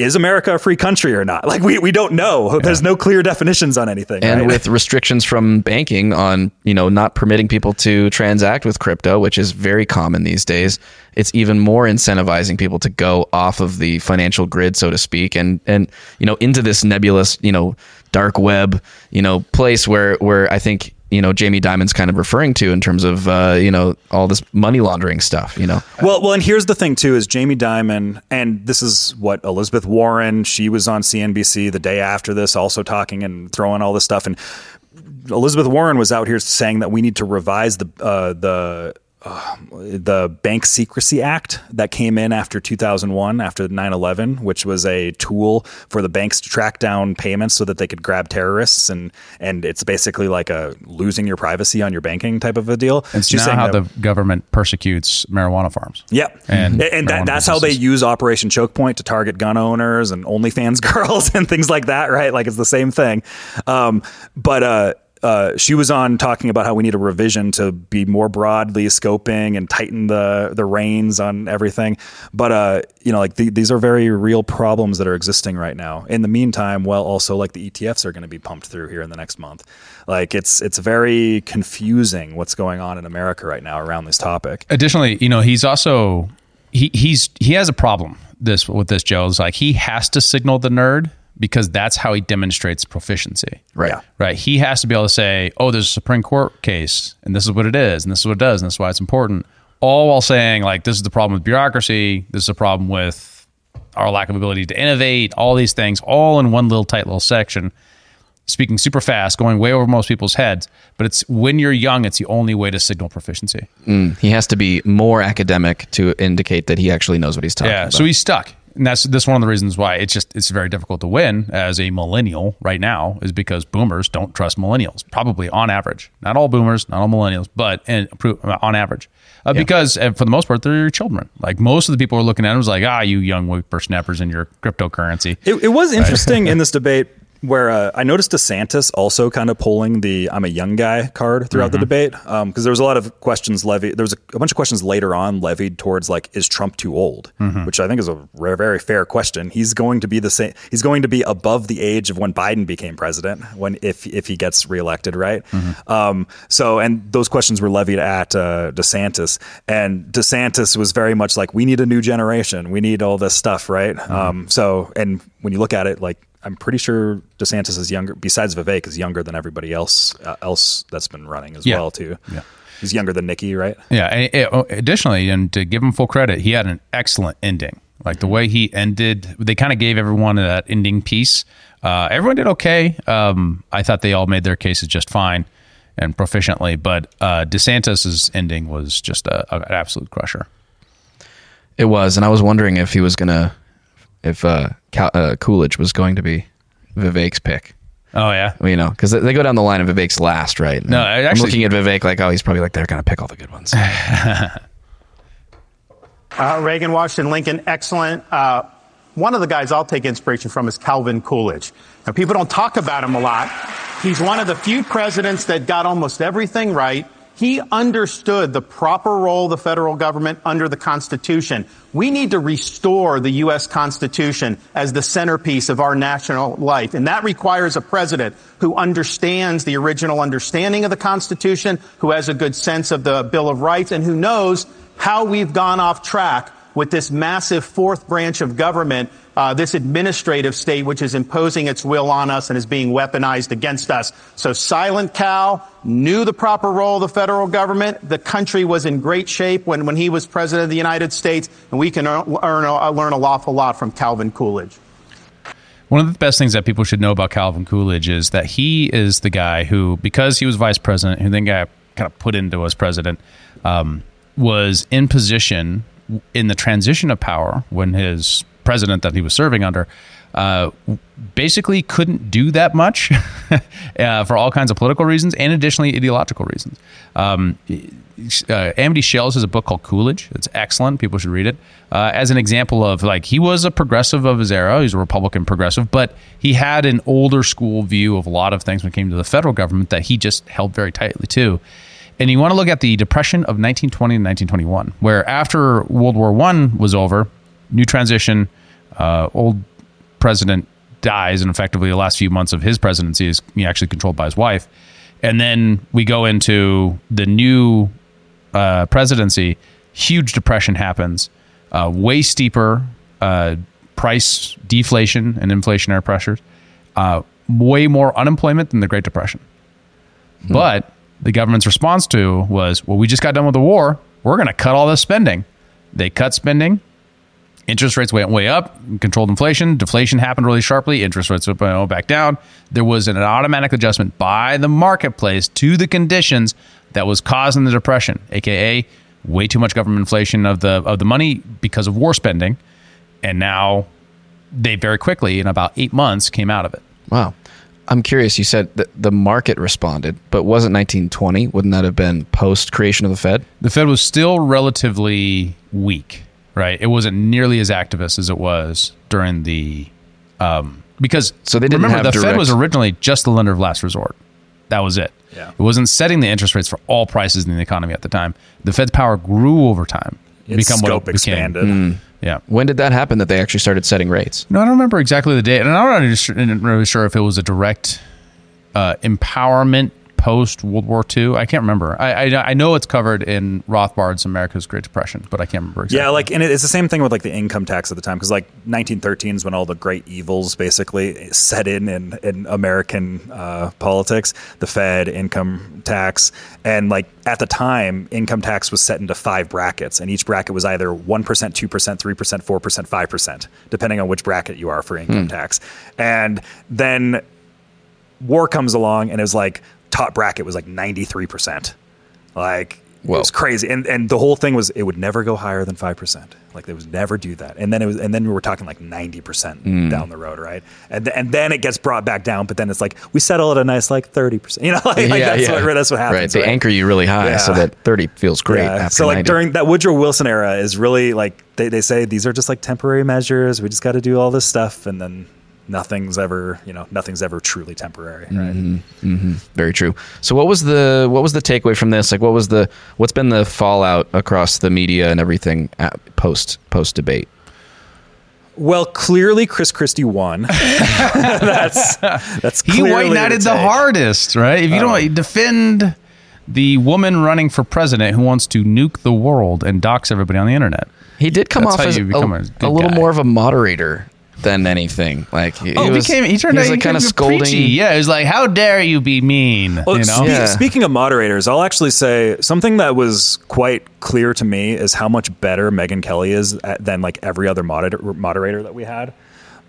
Is America a free country or not? Like we, we don't know. There's no clear definitions on anything.
and
right?
with restrictions from banking on you know not permitting people to transact with crypto which is very common these days it's even more incentivizing people to go off of the financial grid so to speak and and you know into this nebulous you know dark web you know place where where i think you know Jamie Dimon's kind of referring to in terms of uh, you know all this money laundering stuff you know
Well, well, and here's the thing too: is Jamie Dimon, and this is what Elizabeth Warren. She was on CNBC the day after this, also talking and throwing all this stuff. And Elizabeth Warren was out here saying that we need to revise the uh, the. Uh, the Bank Secrecy Act that came in after 2001, after 9 11, which was a tool for the banks to track down payments so that they could grab terrorists. And, and it's basically like a losing your privacy on your banking type of a deal.
It's
She's
now how
that-
the government persecutes marijuana farms.
Yep.
And
And, that, that's how they use Operation Choke Point to target gun owners and OnlyFans girls and things like that, right? Like it's the same thing. Um, but uh, uh, she was on talking about how we need a revision to be more broadly scoping and tighten the the reins on everything. But uh, you know, like the, these are very real problems that are existing right now. In the meantime, well, also like the ETFs are going to be pumped through here in the next month. Like it's it's very confusing what's going on in America right now around this topic.
Additionally, you know, he's also he he's he has a problem this with this Joe. It's like he has to signal the nerd because that's how he demonstrates proficiency.
Right.
Yeah.
Right. He has to be able to say, "Oh, there's a Supreme Court case, and this is what it is, and this is what it does, and that's why it's important." All while saying, like, this is the problem with bureaucracy. This is a problem with our lack of ability to innovate. All these things, all in one little tight little section. Speaking super fast, going way over most people's heads. But it's when you're young, it's the only way to signal proficiency. Mm.
he has to be more academic to indicate that he actually knows what he's talking
Yeah,
about
so he's stuck, and that's that's one of the reasons why it's just it's very difficult to win as a millennial right now is because boomers don't trust millennials. Probably on average, not all boomers, not all millennials, but and on average, uh, because uh, for the most part they're your children. Like most of the people are looking at them as like ah you young whippersnappers and your cryptocurrency.
It, it was interesting in this debate where uh, I noticed DeSantis also kind of pulling the "I'm a young guy" card throughout the debate because there was a lot of questions levied. There was a, a bunch of questions later on levied towards like, "Is Trump too old?" Which I think is a very, very fair question. He's going to be the same. He's going to be above the age of when Biden became president when if if he gets reelected, right? Um, so and those questions were levied at uh, DeSantis, and DeSantis was very much like, "We need a new generation. We need all this stuff, right?" Um, so and when you look at it, like I'm pretty sure DeSantis is younger. Besides Vivek, is younger than everybody else uh, else that's been running as
Yeah.
well too.
Yeah.
He's younger than Nikki, right?
Yeah. and- and, oh, additionally, and to give him full credit, he had an excellent ending. Like the way he ended, they kind of gave everyone that ending piece. Uh, everyone did okay. Um, I thought they all made their cases just fine and proficiently, but uh, DeSantis's ending was just a, a- an absolute crusher.
It was, and I was wondering if he was gonna, if uh, Cal- uh, Coolidge was going to be Vivek's pick.
Oh yeah.
Well, you know, because they go down the line of Vivek's last, right?
No, I
I'm looking at Vivek like, oh, he's probably like they're gonna pick all the good ones.
Uh, Reagan, Washington, Lincoln, excellent. Uh, one of the guys I'll take inspiration from is Calvin Coolidge. Now, people don't talk about him a lot. He's one of the few presidents that got almost everything right. He understood the proper role of the federal government under the Constitution. We need to restore the U.S. Constitution as the centerpiece of our national life. And that requires a president who understands the original understanding of the Constitution, who has a good sense of the Bill of Rights, and who knows how we've gone off track with this massive fourth branch of government, uh, this administrative state, which is imposing its will on us and is being weaponized against us. So Silent Cal knew the proper role of the federal government. The country was in great shape when, when he was president of the United States, and we can earn, earn a, learn an awful lot from Calvin Coolidge.
One of the best things that people should know about Calvin Coolidge is that he is the guy who, because he was vice president, who then got kind of put into as president, um, was in position in the transition of power when his president that he was serving under uh, basically couldn't do that much uh, for all kinds of political reasons and additionally ideological reasons. Um, uh, Amity Shlaes has a book called Coolidge. It's excellent. People should read it. Uh, as an example of like he was a progressive of his era. He's a Republican progressive, but he had an older school view of a lot of things when it came to the federal government that he just held very tightly to. And you want to look at the Depression of 1920 and 1921, where after World War One was over, new transition, uh, old president dies, and effectively the last few months of his presidency is actually controlled by his wife. And then we go into the new uh, presidency. Huge depression happens, uh, way steeper uh, price deflation and inflationary pressures, uh, way more unemployment than the Great Depression. But the government's response to was, well, we just got done with the war. We're going to cut all this spending. They cut spending. Interest rates went way up, controlled inflation. Deflation happened really sharply. Interest rates went back down. There was an automatic adjustment by the marketplace to the conditions that was causing the depression, aka way too much government inflation of the of the money because of war spending. And now they very quickly, in about eight months, came out of it.
wow. I'm curious. You said that the market responded, but wasn't 1920? Wouldn't that have been post creation of the Fed?
the Fed was still relatively weak, right? It wasn't nearly as activist as it was during the um, because
So they didn't
remember
have
the Fed was originally just the lender of last resort. That was it.
Yeah.
It wasn't setting the interest rates for all prices in the economy at the time. The Fed's power grew over time. to
Its
become what it
scope
became.
expanded.
Yeah.
When did that happen that they actually started setting rates?
No, I don't remember exactly the date, and I'm not really sure- not really sure if it was a direct uh, empowerment post World War II. I can't remember. I, I I know it's covered in Rothbard's America's Great Depression, but I can't remember exactly.
Yeah, like, and it's the same thing with like the income tax at the time because like 1913 is when all the great evils basically set in in, in American uh, politics. The Fed, income tax, and like at the time, income tax was set into five brackets, and each bracket was either one percent, two percent, three percent, four percent, five percent, depending on which bracket you are for income tax. And then war comes along, and it was like top bracket was like 93 percent. Like
Whoa.
it was crazy, and and the whole thing was it would never go higher than five percent. Like they would never do that, and then it was, and then we were talking like ninety percent
Hmm.
down the road, right? And th- and then it gets brought back down, but then it's like we settle at a nice like thirty percent. You know, like, like that's what that's what happens.
Right. They anchor you really high so that 30 feels great
Yeah.
after
So like
90.
during that Woodrow Wilson era is really like they, they say these are just like temporary measures. We just got to do all this stuff, and then nothing's ever you know nothing's ever truly temporary, right?
Mm-hmm. Very true. So what was the what was the takeaway from this? Like what was the what's been the fallout across the media and everything at, post post debate?
Well, clearly Chris Christie won. that's that's
he white knighted the
take.
hardest, right? If you don't defend the woman running for president who wants to nuke the world and dox everybody on the internet.
He did come
That's
off as a,
a
a, little
guy.
more of a moderator than anything. Like he,
Oh,
he
he
was,
became he turned
he was
out
like kind of
became
scolding.
preachy. Yeah, he was like, "How dare you be mean?"
Well,
you know.
spe-
Yeah.
Speaking of moderators, I'll actually say something that was quite clear to me is how much better Megyn Kelly is at, than like every other moderator, moderator that we had.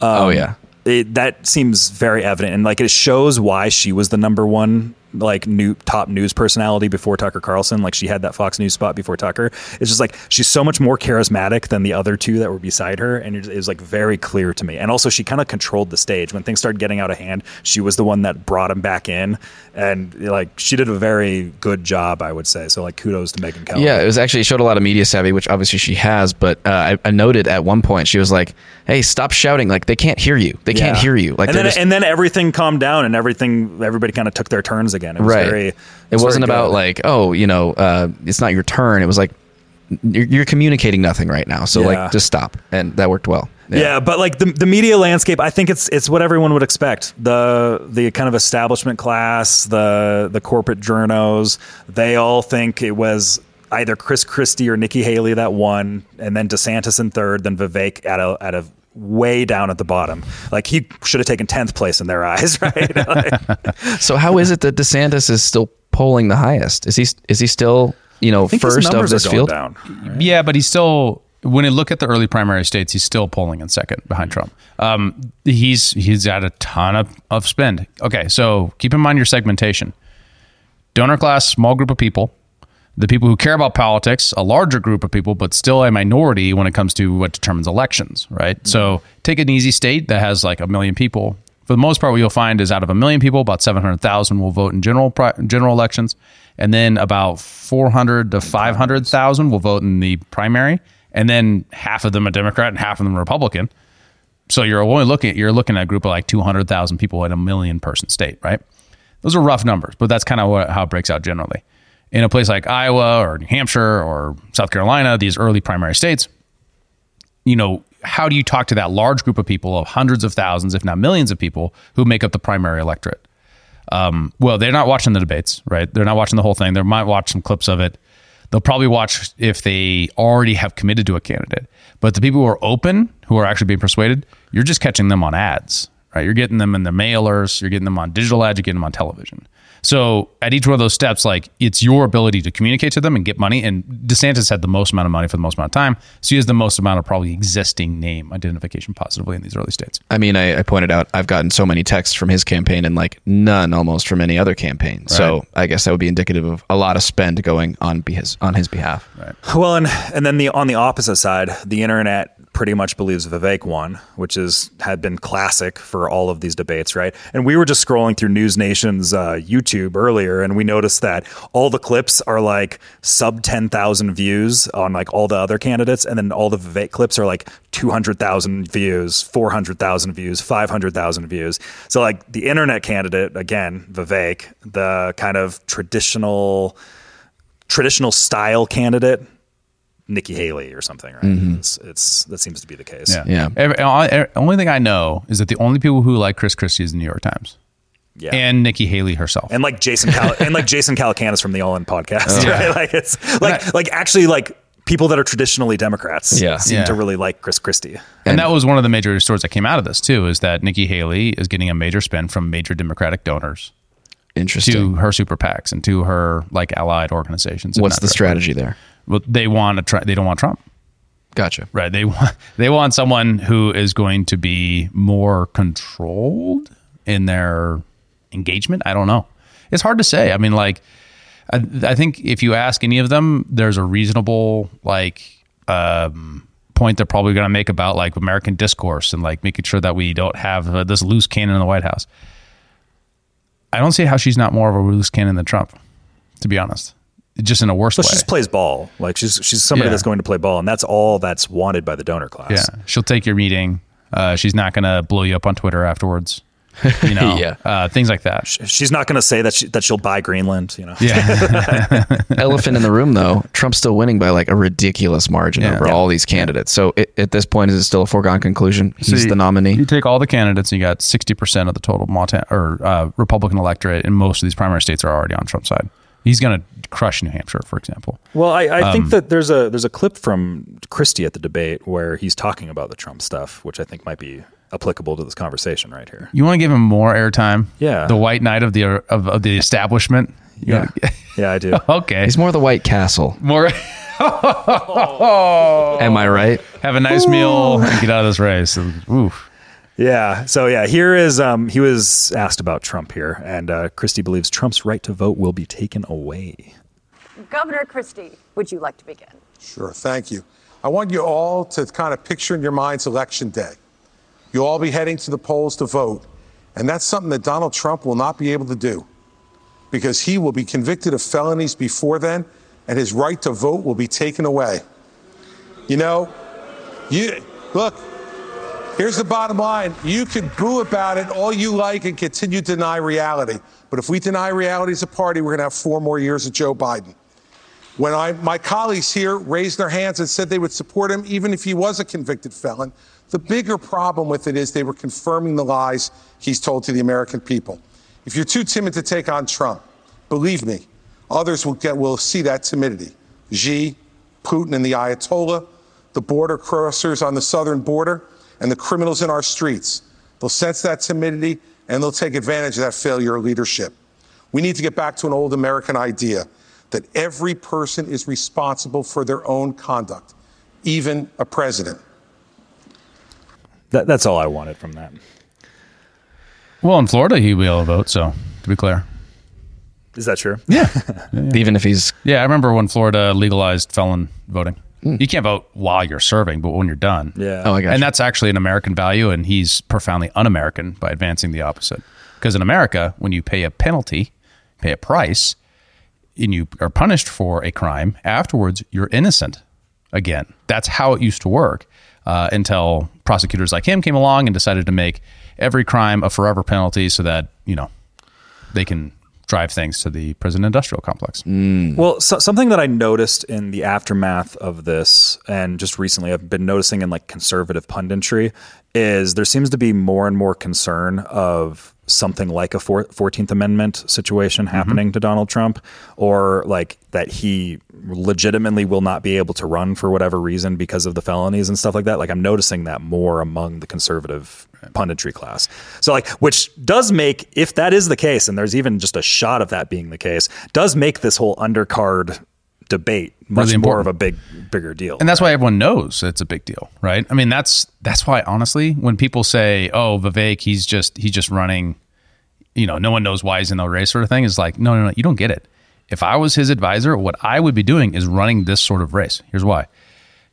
oh um, yeah.
It, that seems very evident, and like it shows why she was the number one like new top news personality before Tucker Carlson. Like she had that Fox News spot before Tucker. It's just like she's so much more charismatic than the other two that were beside her, and it was like very clear to me. And also, she kind of controlled the stage when things started getting out of hand. She was the one that brought him back in, and like she did a very good job, I would say. So like kudos to Megyn Kelly.
Yeah, it was actually it showed a lot of media savvy, which obviously she has. But uh, I, I noted at one point she was like, "Hey, stop shouting! Like they can't hear you. They can't hear you. Like
and then
just-
and then everything calmed down and everything everybody kind of took their turns again. It was
right.
very.
it
was
wasn't about
good.
like, oh, you know, uh, it's not your turn. It was like you're, you're communicating nothing right now. So
Yeah.
like, just stop, and that worked well.
Yeah. but like the the media landscape, I think it's it's what everyone would expect. The the kind of establishment class, the the corporate journos, they all think it was either Chris Christie or Nikki Haley that won, and then DeSantis in third, then Vivek at a at a way down at the bottom. Like he should have taken tenth place in their eyes, right? Like-
So how is it that DeSantis is still polling the highest? Is he is he still you know
I think his
first of
numbers
this field?
down.
Yeah, but he's still. When you look at the early primary states, he's still polling in second behind Trump. Um, he's he's at a ton of, of spend. Okay, so keep in mind your segmentation. Donor class, small group of people. The people who care about politics, a larger group of people, but still a minority when it comes to what determines elections, right? So take an easy state that has like a million people. For the most part, what you'll find is out of a million people, about 700,000 will vote in general general elections. And then about 400 to 500,000 will vote in the primary. And then half of them a Democrat and half of them Republican. So you're only looking at, you're looking at a group of like 200,000 people in a million person state, right? Those are rough numbers, but that's kind of how it breaks out generally. In a place like Iowa or New Hampshire or South Carolina, these early primary states, you know, how do you talk to that large group of people of hundreds of thousands, if not millions of people who make up the primary electorate? Um, well, they're not watching the debates, right? They're not watching the whole thing. They might watch some clips of it. They'll probably watch if they already have committed to a candidate. But the people who are open, who are actually being persuaded, you're just catching them on ads, right? You're getting them in the mailers, you're getting them on digital ads, you're getting them on television. So at each one of those steps, like it's your ability to communicate to them and get money. And DeSantis had the most amount of money for the most amount of time, so he has the most amount of probably existing name identification positively in these early states.
I mean, I, I pointed out I've gotten so many texts from his campaign and like none almost from any other campaign. So I guess that would be indicative of a lot of spend going on his on his behalf.
Right.
Well, and and then the on the opposite side, the internet pretty much believes Vivek won, which is had been classic for all of these debates, right? And we were just scrolling through News Nation's uh, YouTube earlier, and we noticed that all the clips are like sub ten thousand views on like all the other candidates, and then all the Vivek clips are like two hundred thousand views, four hundred thousand views, five hundred thousand views. So like the internet candidate again, Vivek, the kind of traditional traditional style candidate Nikki Haley or something, right? It's, it's that seems to be the case.
Mm-hmm. Yeah. Every, uh, only thing I know is that the only people who like Chris Christie is the New York Times.
Yeah.
And Nikki Haley herself.
and like Jason Cal- and like Jason Calacanis from the All In podcast,
Yeah.
right? Like it's like like actually like people that are traditionally Democrats
Yeah.
seem
Yeah.
to really like Chris Christie.
And, that was one of the major stories that came out of this too, is that Nikki Haley is getting a major spend from major Democratic donors
Interesting.
to her super PACs and to her like allied organizations.
What's the strategy there?
Well, they want to try. They don't want Trump,
Gotcha.
right? They want they want someone who is going to be more controlled in their engagement. I don't know. It's hard to say. I mean, like, I, I think if you ask any of them, there's a reasonable like um, point they're probably going to make about like American discourse and like making sure that we don't have uh, this loose cannon in the White House. I don't see how she's not more of a loose cannon than Trump, to be honest. Just in a worse
So
way.
she just plays ball. Like she's she's somebody
Yeah.
that's going to play ball, and that's all that's wanted by the donor class.
Yeah, she'll take your meeting. Uh, she's not going to blow you up on Twitter afterwards. You know,
Yeah.
uh, things like that.
She's not going to say that she, that she'll buy Greenland. You know.
Yeah,
Elephant in the room, though. Trump's still winning by like a ridiculous margin
Yeah.
over
Yeah.
all these candidates. So it, at this point, is it still a foregone conclusion? He's
So you-
the nominee.
You take all the candidates, and you got sixty percent of the total Montana or uh, Republican electorate, and most of these primary states are already on Trump's side. He's going to crush New Hampshire, for example.
Well, I, I
Um,
think that there's a there's a clip from Christie at the debate where he's talking about the Trump stuff, which I think might be applicable to this conversation right here.
You want to give him more airtime?
Yeah.
the white knight of the of, of the establishment. You
Yeah,
wanna-
yeah, I do.
okay.
He's more the White Castle.
more.
Am I right?
Have a nice meal and get out of this race. Oof.
Yeah. So yeah, here is um, he was asked about Trump here, and uh, Christie believes Trump's right to vote will be taken away.
Governor Christie, would you like to begin?
Sure, thank you. I want you all to kind of picture in your minds election day. You'll all be heading to the polls to vote, and that's something that Donald Trump will not be able to do because he will be convicted of felonies before then, and his right to vote will be taken away. You know, you look, here's the bottom line. You can boo about it all you like and continue to deny reality. But if we deny reality as a party, we're going to have four more years of Joe Biden. When I, my colleagues here raised their hands and said they would support him, even if he was a convicted felon, the bigger problem with it is they were confirming the lies he's told to the American people. If you're too timid to take on Trump, believe me, others will, get, will see that timidity. Xi, Putin, and the Ayatollah, the border crossers on the southern border, and the criminals in our streets. They'll sense that timidity and they'll take advantage of that failure of leadership. We need to get back to an old American idea that every person is responsible for their own conduct, even a president.
That, that's all I wanted from that.
Well, in Florida, he will be able to vote. So to be clear,
Is that true?
yeah,
Even if he's
yeah. I remember when Florida legalized felon voting. Hmm. You can't vote while you're serving, but when you're done,
Yeah.
oh, I got
and
you.
that's actually an American value, and he's profoundly un-American by advancing the opposite. Because in America, when you pay a penalty, pay a price, and you are punished for a crime, afterwards you're innocent again. That's how it used to work uh, until prosecutors like him came along and decided to make every crime a forever penalty, so that you know they can drive things to the prison industrial complex.
Well, so, something that I noticed in the aftermath of this, and just recently I've been noticing in like conservative punditry, is there seems to be more and more concern of something like a four- 14th Amendment situation mm-hmm. happening to Donald Trump, or like that he legitimately will not be able to run for whatever reason because of the felonies and stuff like that. Like I'm noticing that more among the conservative punditry class. So like, which does make, if that is the case, and there's even just a shot of that being the case, does make this whole undercard debate much
Really
more of a big, bigger deal.
and that's why everyone knows it's a big deal, right? I mean, that's that's why honestly, when people say, "Oh, Vivek, he's just he's just running," you know, no one knows why he's in the race, sort of thing, is like, no, no, no, you don't get it. If I was his advisor, what I would be doing is running this sort of race. Here's why.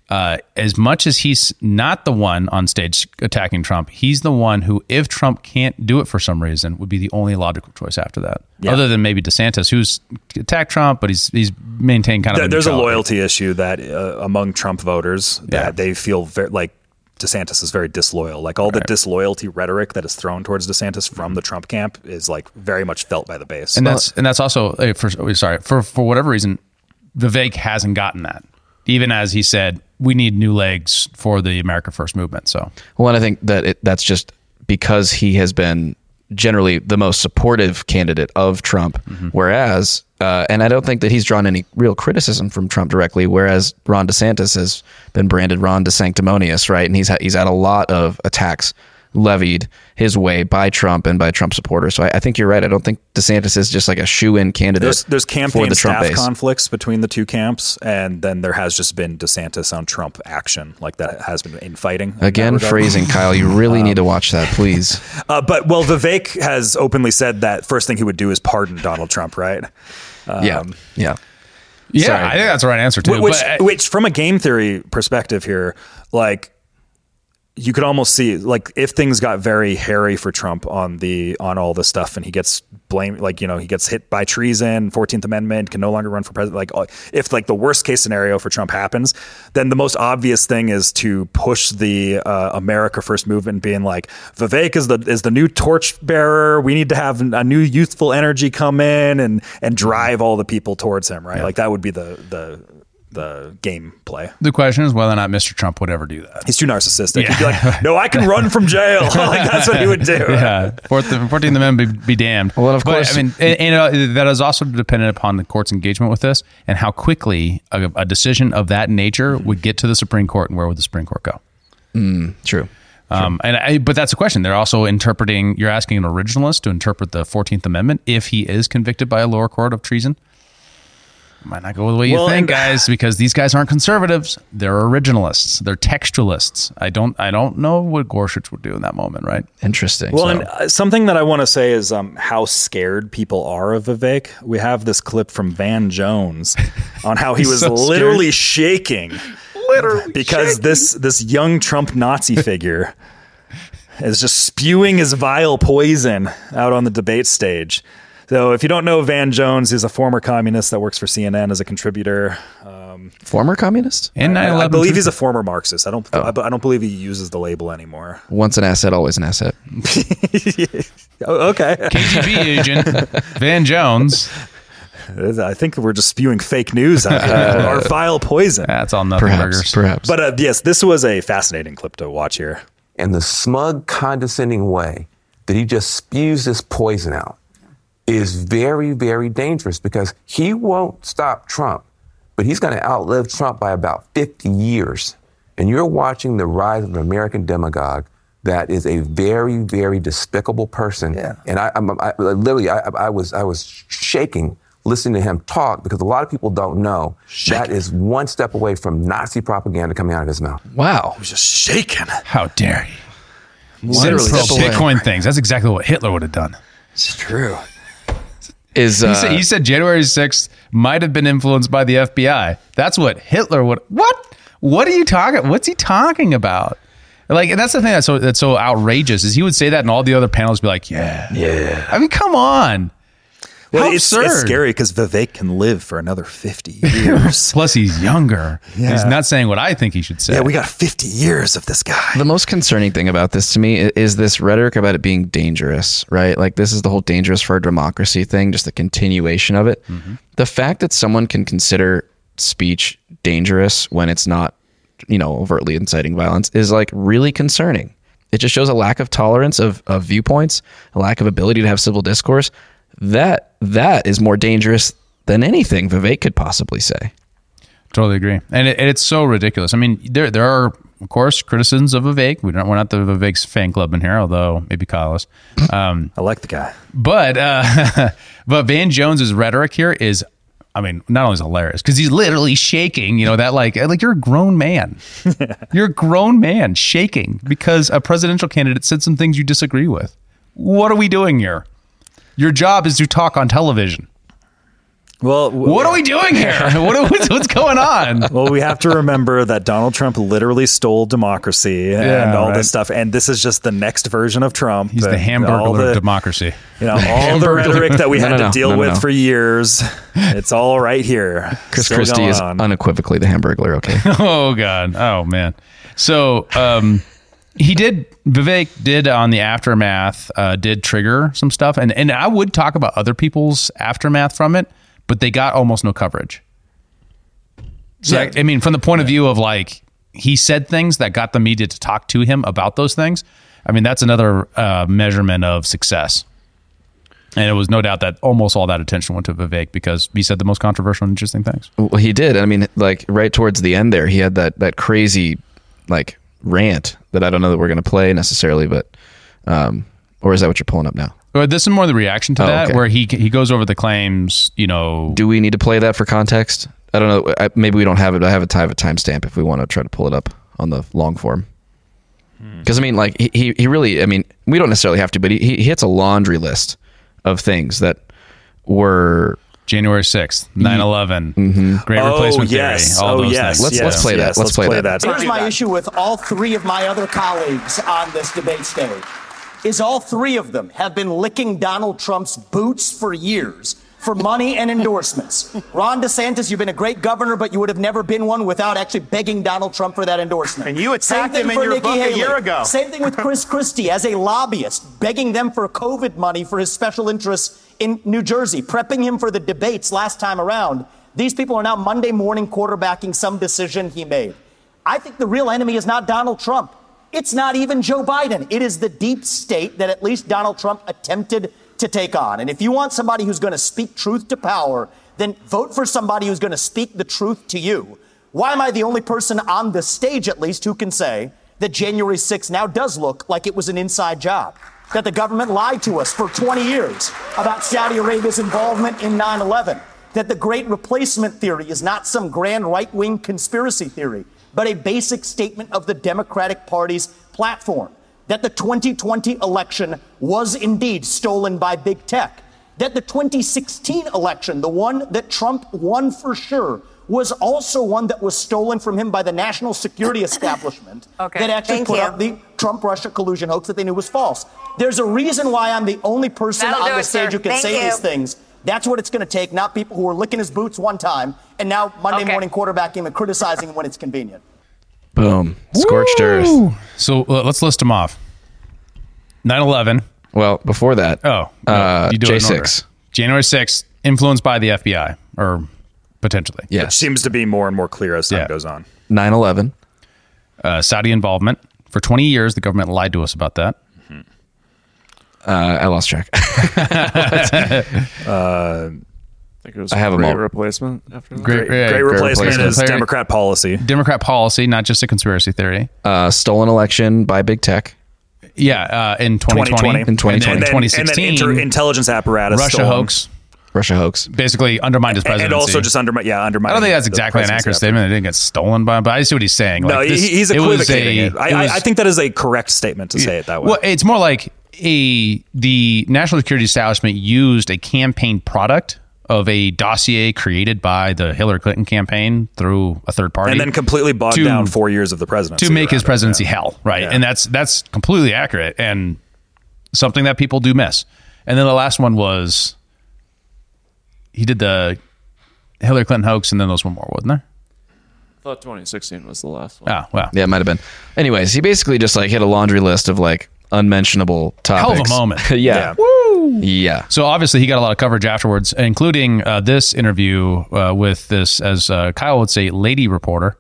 Uh, as much as he's not the one on stage attacking Trump, he's the one who, if Trump can't do it for some reason, would be the only logical choice after that.
Yeah.
Other than maybe DeSantis, who's attacked Trump, but he's he's maintained kind of
There-
a
there's a loyalty issue that uh, among Trump voters that
Yeah.
they feel very, like DeSantis is very disloyal. Like all the disloyalty rhetoric that is thrown towards DeSantis from the Trump camp is like very much felt by the base.
and that's and that's also for sorry for for whatever reason, Vivek hasn't gotten that. Even as he said, we need new legs for the America First movement. So
Well, and I think that it, that's just because he has been generally the most supportive candidate of Trump, whereas, uh, and I don't think that he's drawn any real criticism from Trump directly, whereas Ron DeSantis has been branded Ron DeSanctimonious, right? And he's had, he's had a lot of attacks levied his way by Trump and by Trump supporters. So I, I think you're right. I don't think DeSantis is just like a shoe-in candidate.
there's there's
for
campaign
the Trump
staff
base.
conflicts between the two camps, and then there has just been DeSantis on Trump action, like that has been infighting.
Again,
regard.
phrasing, Kyle. You really need to watch that, please.
Uh, but well, Vivek has openly said that first thing he would do is pardon Donald Trump, right?
yeah, yeah.
yeah,
Sorry.
I think that's the right answer too.
which,
but,
which from a game theory perspective here, like you could almost see like if things got very hairy for Trump on the on all this stuff and he gets blamed like you know he gets hit by treason 14th amendment can no longer run for president like uh, if like the worst case scenario for Trump happens then the most obvious thing is to push the uh, America first movement being like Vivek is the is the new torch bearer. We need to have a new youthful energy come in and and drive all the people towards him right? Like that would be the the the game play.
the question is whether or not Mr. Trump would ever do that.
He's too narcissistic. He'd be like, "No, I can run from jail." like that's what he would do.
yeah, Fourth, Fourteenth Amendment be, be damned.
Well, of
But,
course-
I mean, and, and, uh, that is also dependent upon the court's engagement with this and how quickly a, a decision of that nature would get to the Supreme Court and where would the Supreme Court go.
True.
Um, and I, but that's a question. They're also interpreting. You're asking an originalist to interpret the Fourteenth Amendment if he is convicted by a lower court of treason. Might not go the way you
Well,
think,
and-
guys, because these guys aren't conservatives. They're originalists. They're textualists. I don't. I don't know what Gorsuch would do in that moment, right?
Interesting.
Well,
So-
and uh, something that I want to say is um, how scared people are of Vivek. We have this clip from Van Jones on how he was
so scared.
literally shaking, literally because this this young Trump Nazi figure is just spewing his vile poison out on the debate stage. So, if you don't know Van Jones, he's a former communist that works for CNN as a contributor. Um,
Former communist?
And
I,
9/11
I believe
truth-
he's a former Marxist. I don't. I, I don't believe he uses the label anymore.
Once an asset, always an asset.
Oh, okay.
KGB agent Van Jones.
I think we're just spewing fake news out here. Our vile poison.
That's all nothing
Perhaps.
burgers.
Perhaps.
But uh, yes, this was a fascinating clip to watch here.
and the smug, condescending way that he just spews this poison out is very, very dangerous because he won't stop Trump, but he's going to outlive Trump by about 50 years. And you're watching the rise of an American demagogue that is a very, very despicable person. Yeah. And I, I'm, I literally, I, I was, I was shaking listening to him talk because a lot of people don't know that is one step away from Nazi propaganda coming out of his mouth.
wow.
I was just shaking.
How dare he?
Literally
pro-bitcoin things. That's exactly what Hitler would have done.
It's true.
Is
He,
uh,
said, he said January 6th might have been influenced by the FBI. That's what Hitler would. What? What are you talking? What's he talking about? Like, and that's the thing that's so that's so outrageous is he would say that, and all the other panels would be like, "Yeah,
Yeah.
I mean, come on.
Well,
How
it's, it's scary because Vivek can live for another 50 years.
Plus, he's younger. He's not saying what I think he should say.
yeah, we got 50 years of this guy.
The most concerning thing about this to me i- is this rhetoric about it being dangerous, right? Like this is the whole dangerous for our democracy thing, just the continuation of it. Mm-hmm. The fact that someone can consider speech dangerous when it's not, you know, overtly inciting violence is like really concerning. It just shows a lack of tolerance of, of viewpoints, a lack of ability to have civil discourse. That that is more dangerous than anything Vivek could possibly say.
Totally agree, and, it, and it's so ridiculous. I mean, there there are of course criticisms of Vivek. We don't, we're not the Vivek's fan club in here, although maybe Kyle is. Um,
I like the guy.
but uh, but Van Jones's rhetoric here is, I mean, not only is hilarious because he's literally shaking. You know that like like you're a grown man, you're a grown man shaking because a presidential candidate said some things you disagree with. What are we doing here? Your job is to talk on television.
Well, w-
What are we doing here? What, what's, what's going on?
well, we have to remember that Donald Trump literally stole democracy and
Yeah,
all
right.
this stuff. And this is just the next version of Trump.
He's the
and
hamburger
all
of democracy.
You know, all the rhetoric that we
No,
had
no, no.
to deal
No, no,
with
no.
for years. It's all right here.
Chris
Still
Christie is
on.
unequivocally the Hamburglar. Okay.
oh god oh man so um he did vivek did on the aftermath uh did trigger some stuff and and i would talk about other people's aftermath from it but they got almost no coverage so
Yeah.
I, I mean from the point of view of like he said things that got the media to talk to him about those things i mean that's another uh measurement of success and it was no doubt that almost all that attention went to Vivek because he said the most controversial and interesting things.
Well, he did. I mean, like right towards the end there, he had that that crazy like rant that I don't know that we're going to play necessarily, but um, or is that what you're pulling up now?
But this is more the reaction to
Oh,
that,
okay.
where he he goes over the claims. You know,
Do we need to play that for context? I don't know. I, maybe we don't have it. I have a time a timestamp if we want to try to pull it up on the long form. Because I mean, like he, he he really. I mean, we don't necessarily have to, but he he hits a laundry list of things that were.
January sixth, 9-11, mm-hmm. Great
Oh,
Replacement
yes.
Theory, all
Oh,
those
yes.
things.
Let's-
yes,
let's play that.
yes,
Let's play that.
Here's my issue with all three of my other colleagues on this debate stage is all three of them have been licking Donald Trump's boots for years for money and endorsements. Ron DeSantis, you've been a great governor, but you would have never been one without actually begging Donald Trump for that endorsement.
And you attacked him in your
Nikki
book a year ago.
Same thing with Chris Christie as a lobbyist, begging them for COVID money for his special interests in New Jersey, prepping him for the debates last time around. These people are now Monday morning quarterbacking some decision he made. I think the real enemy is not Donald Trump. It's not even Joe Biden. It is the deep state that at least Donald Trump attempted to take on. And if you want somebody who's going to speak truth to power, then vote for somebody who's going to speak the truth to you. Why am I the only person on the stage, at least, who can say that January 6th now does look like it was an inside job? That the government lied to us for 20 years about Saudi Arabia's involvement in 9 11? that the great replacement theory is not some grand right wing conspiracy theory, but a basic statement of the Democratic Party's platform. That the 2020 election was indeed stolen by big tech. That the 2016 election, the one that Trump won for sure, was also one that was stolen from him by the national security establishment
Okay.
that actually
Thank
put
you.
up the Trump Russia collusion hoax that they knew was false. There's a reason why I'm the only person
That'll
on the
it,
stage
sir.
who can
Thank
say
you.
these things. That's what it's going to take, not people who are licking his boots one time and now Monday
Okay.
morning quarterbacking and criticizing him when it's convenient.
Boom. Scorched earth.
So uh, let's list them off. 9/11.
Well, before that,
Oh, no,
uh,
you do it in.
J6.
January 6th, influenced by the FBI, or potentially.
Which
Yes.
seems to be more and more clear as time
Yeah.
goes on.
9 11.
Uh, Saudi involvement. For 20 years, the government lied to us about that.
Uh, I lost track.
I think it was
I have 'em
great
all.
replacement after that.
Great,
great,
yeah,
great replacement
replacement.
is Democrat policy.
Democrat policy, not just a conspiracy theory.
Uh, stolen election by big tech.
Yeah, uh, in 2020.
2020.
In 2020.
And then, and then
2016,
inter- intelligence apparatus.
Russia
stolen.
hoax
Russia hoax.
basically undermined his presidency.
And also just undermine, yeah, undermine.
I don't think that's exactly an accurate statement. It didn't get stolen by, him, but I see what he's saying.
No,
Like,
he-
this-
he's
it was
equivocating
a-
it. I,
it was-
I think that is a correct statement to say it that way.
Well, it's more like a the national security establishment used a campaign product of a dossier created by the Hillary Clinton campaign through a third party,
and then completely bogged
to-
down four years of the presidency
to make his
around it,
presidency
yeah.
hell, right?
Yeah.
And that's that's completely accurate and something that people do miss. And then the last one was he did the Hillary Clinton hoax, and then there was one more, wasn't there?
I thought 2016 was the last one.
Oh, well,
Yeah, it might have been. Anyways, he basically just like hit a laundry list of like unmentionable topics.
hell
topics.
of a moment.
yeah. Yeah.
So obviously he got a lot of coverage afterwards, including uh, this interview uh, with this, as uh, Kyle would say, lady reporter.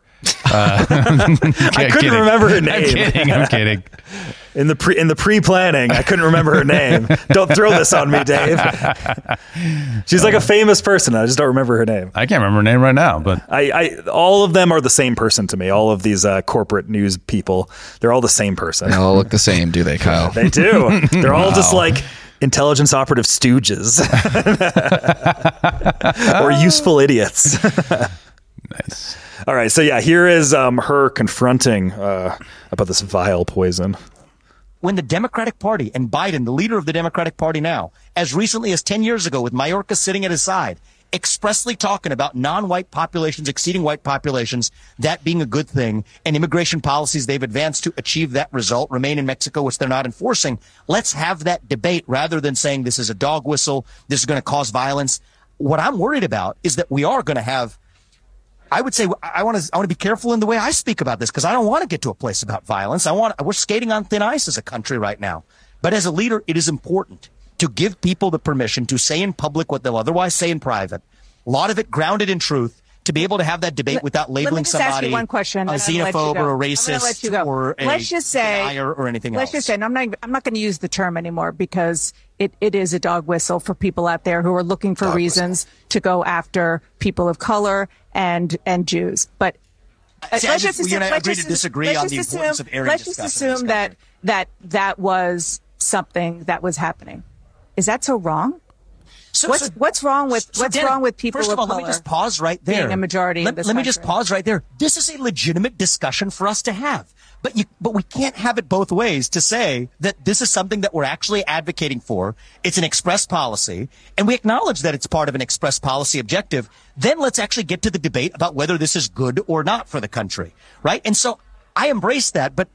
Uh,
I couldn't remember her name.
I'm kidding. I'm kidding.
In the pre in the pre planning, I couldn't remember her name. don't throw this on me, Dave. She's like a famous person. I just don't remember her name.
I can't remember her name right now, but
I, I all of them are the same person to me. All of these uh, corporate news people, they're all the same person.
They all look the same, do they, Kyle?
They do. They're all just like intelligence operative stooges or useful idiots.
nice.
All right, so yeah, here is um, her confronting uh, about this vile poison.
when the Democratic Party and Biden, the leader of the Democratic Party now, as recently as 10 years ago with Mayorkas sitting at his side, expressly talking about non-white populations exceeding white populations, that being a good thing, and immigration policies they've advanced to achieve that result remain in Mexico, which they're not enforcing. Let's have that debate rather than saying this is a dog whistle, this is going to cause violence. What I'm worried about is that we are going to have I would say I want to I want to be careful in the way I speak about this because I don't want to get to a place about violence. I want we're skating on thin ice as a country right now. But as a leader, it is important to give people the permission to say in public what they'll otherwise say in private. A lot of it grounded in truth. To be able to have that debate without labeling
me just ask
somebody
one question.
a
and I'm gonna let you
xenophobe or a racist or a
let's just say
or anything
let's
else.
just say, and I'm not I'm not going to use the term anymore because it, it is a dog whistle for people out there who are looking for reasons to go after people of color and and Jews. But uh,
See,
let's
just-
just assume- let's
agree
just-
to disagree on the importance of
Let's just
discussion in this
assume that that that was something that was happening. Is that so wrong?
So-
what's
so-
what's wrong with
So,
what's wrong with people
First
of
of all, let me just pause right there.
being a majority
Let, let me just pause right there. This is a legitimate discussion for us to have. But you, but we can't have it both ways to say that this is something that we're actually advocating for. It's an express policy and we acknowledge that it's part of an express policy objective. Then let's actually get to the debate about whether this is good or not for the country. Right. And so I embrace that, but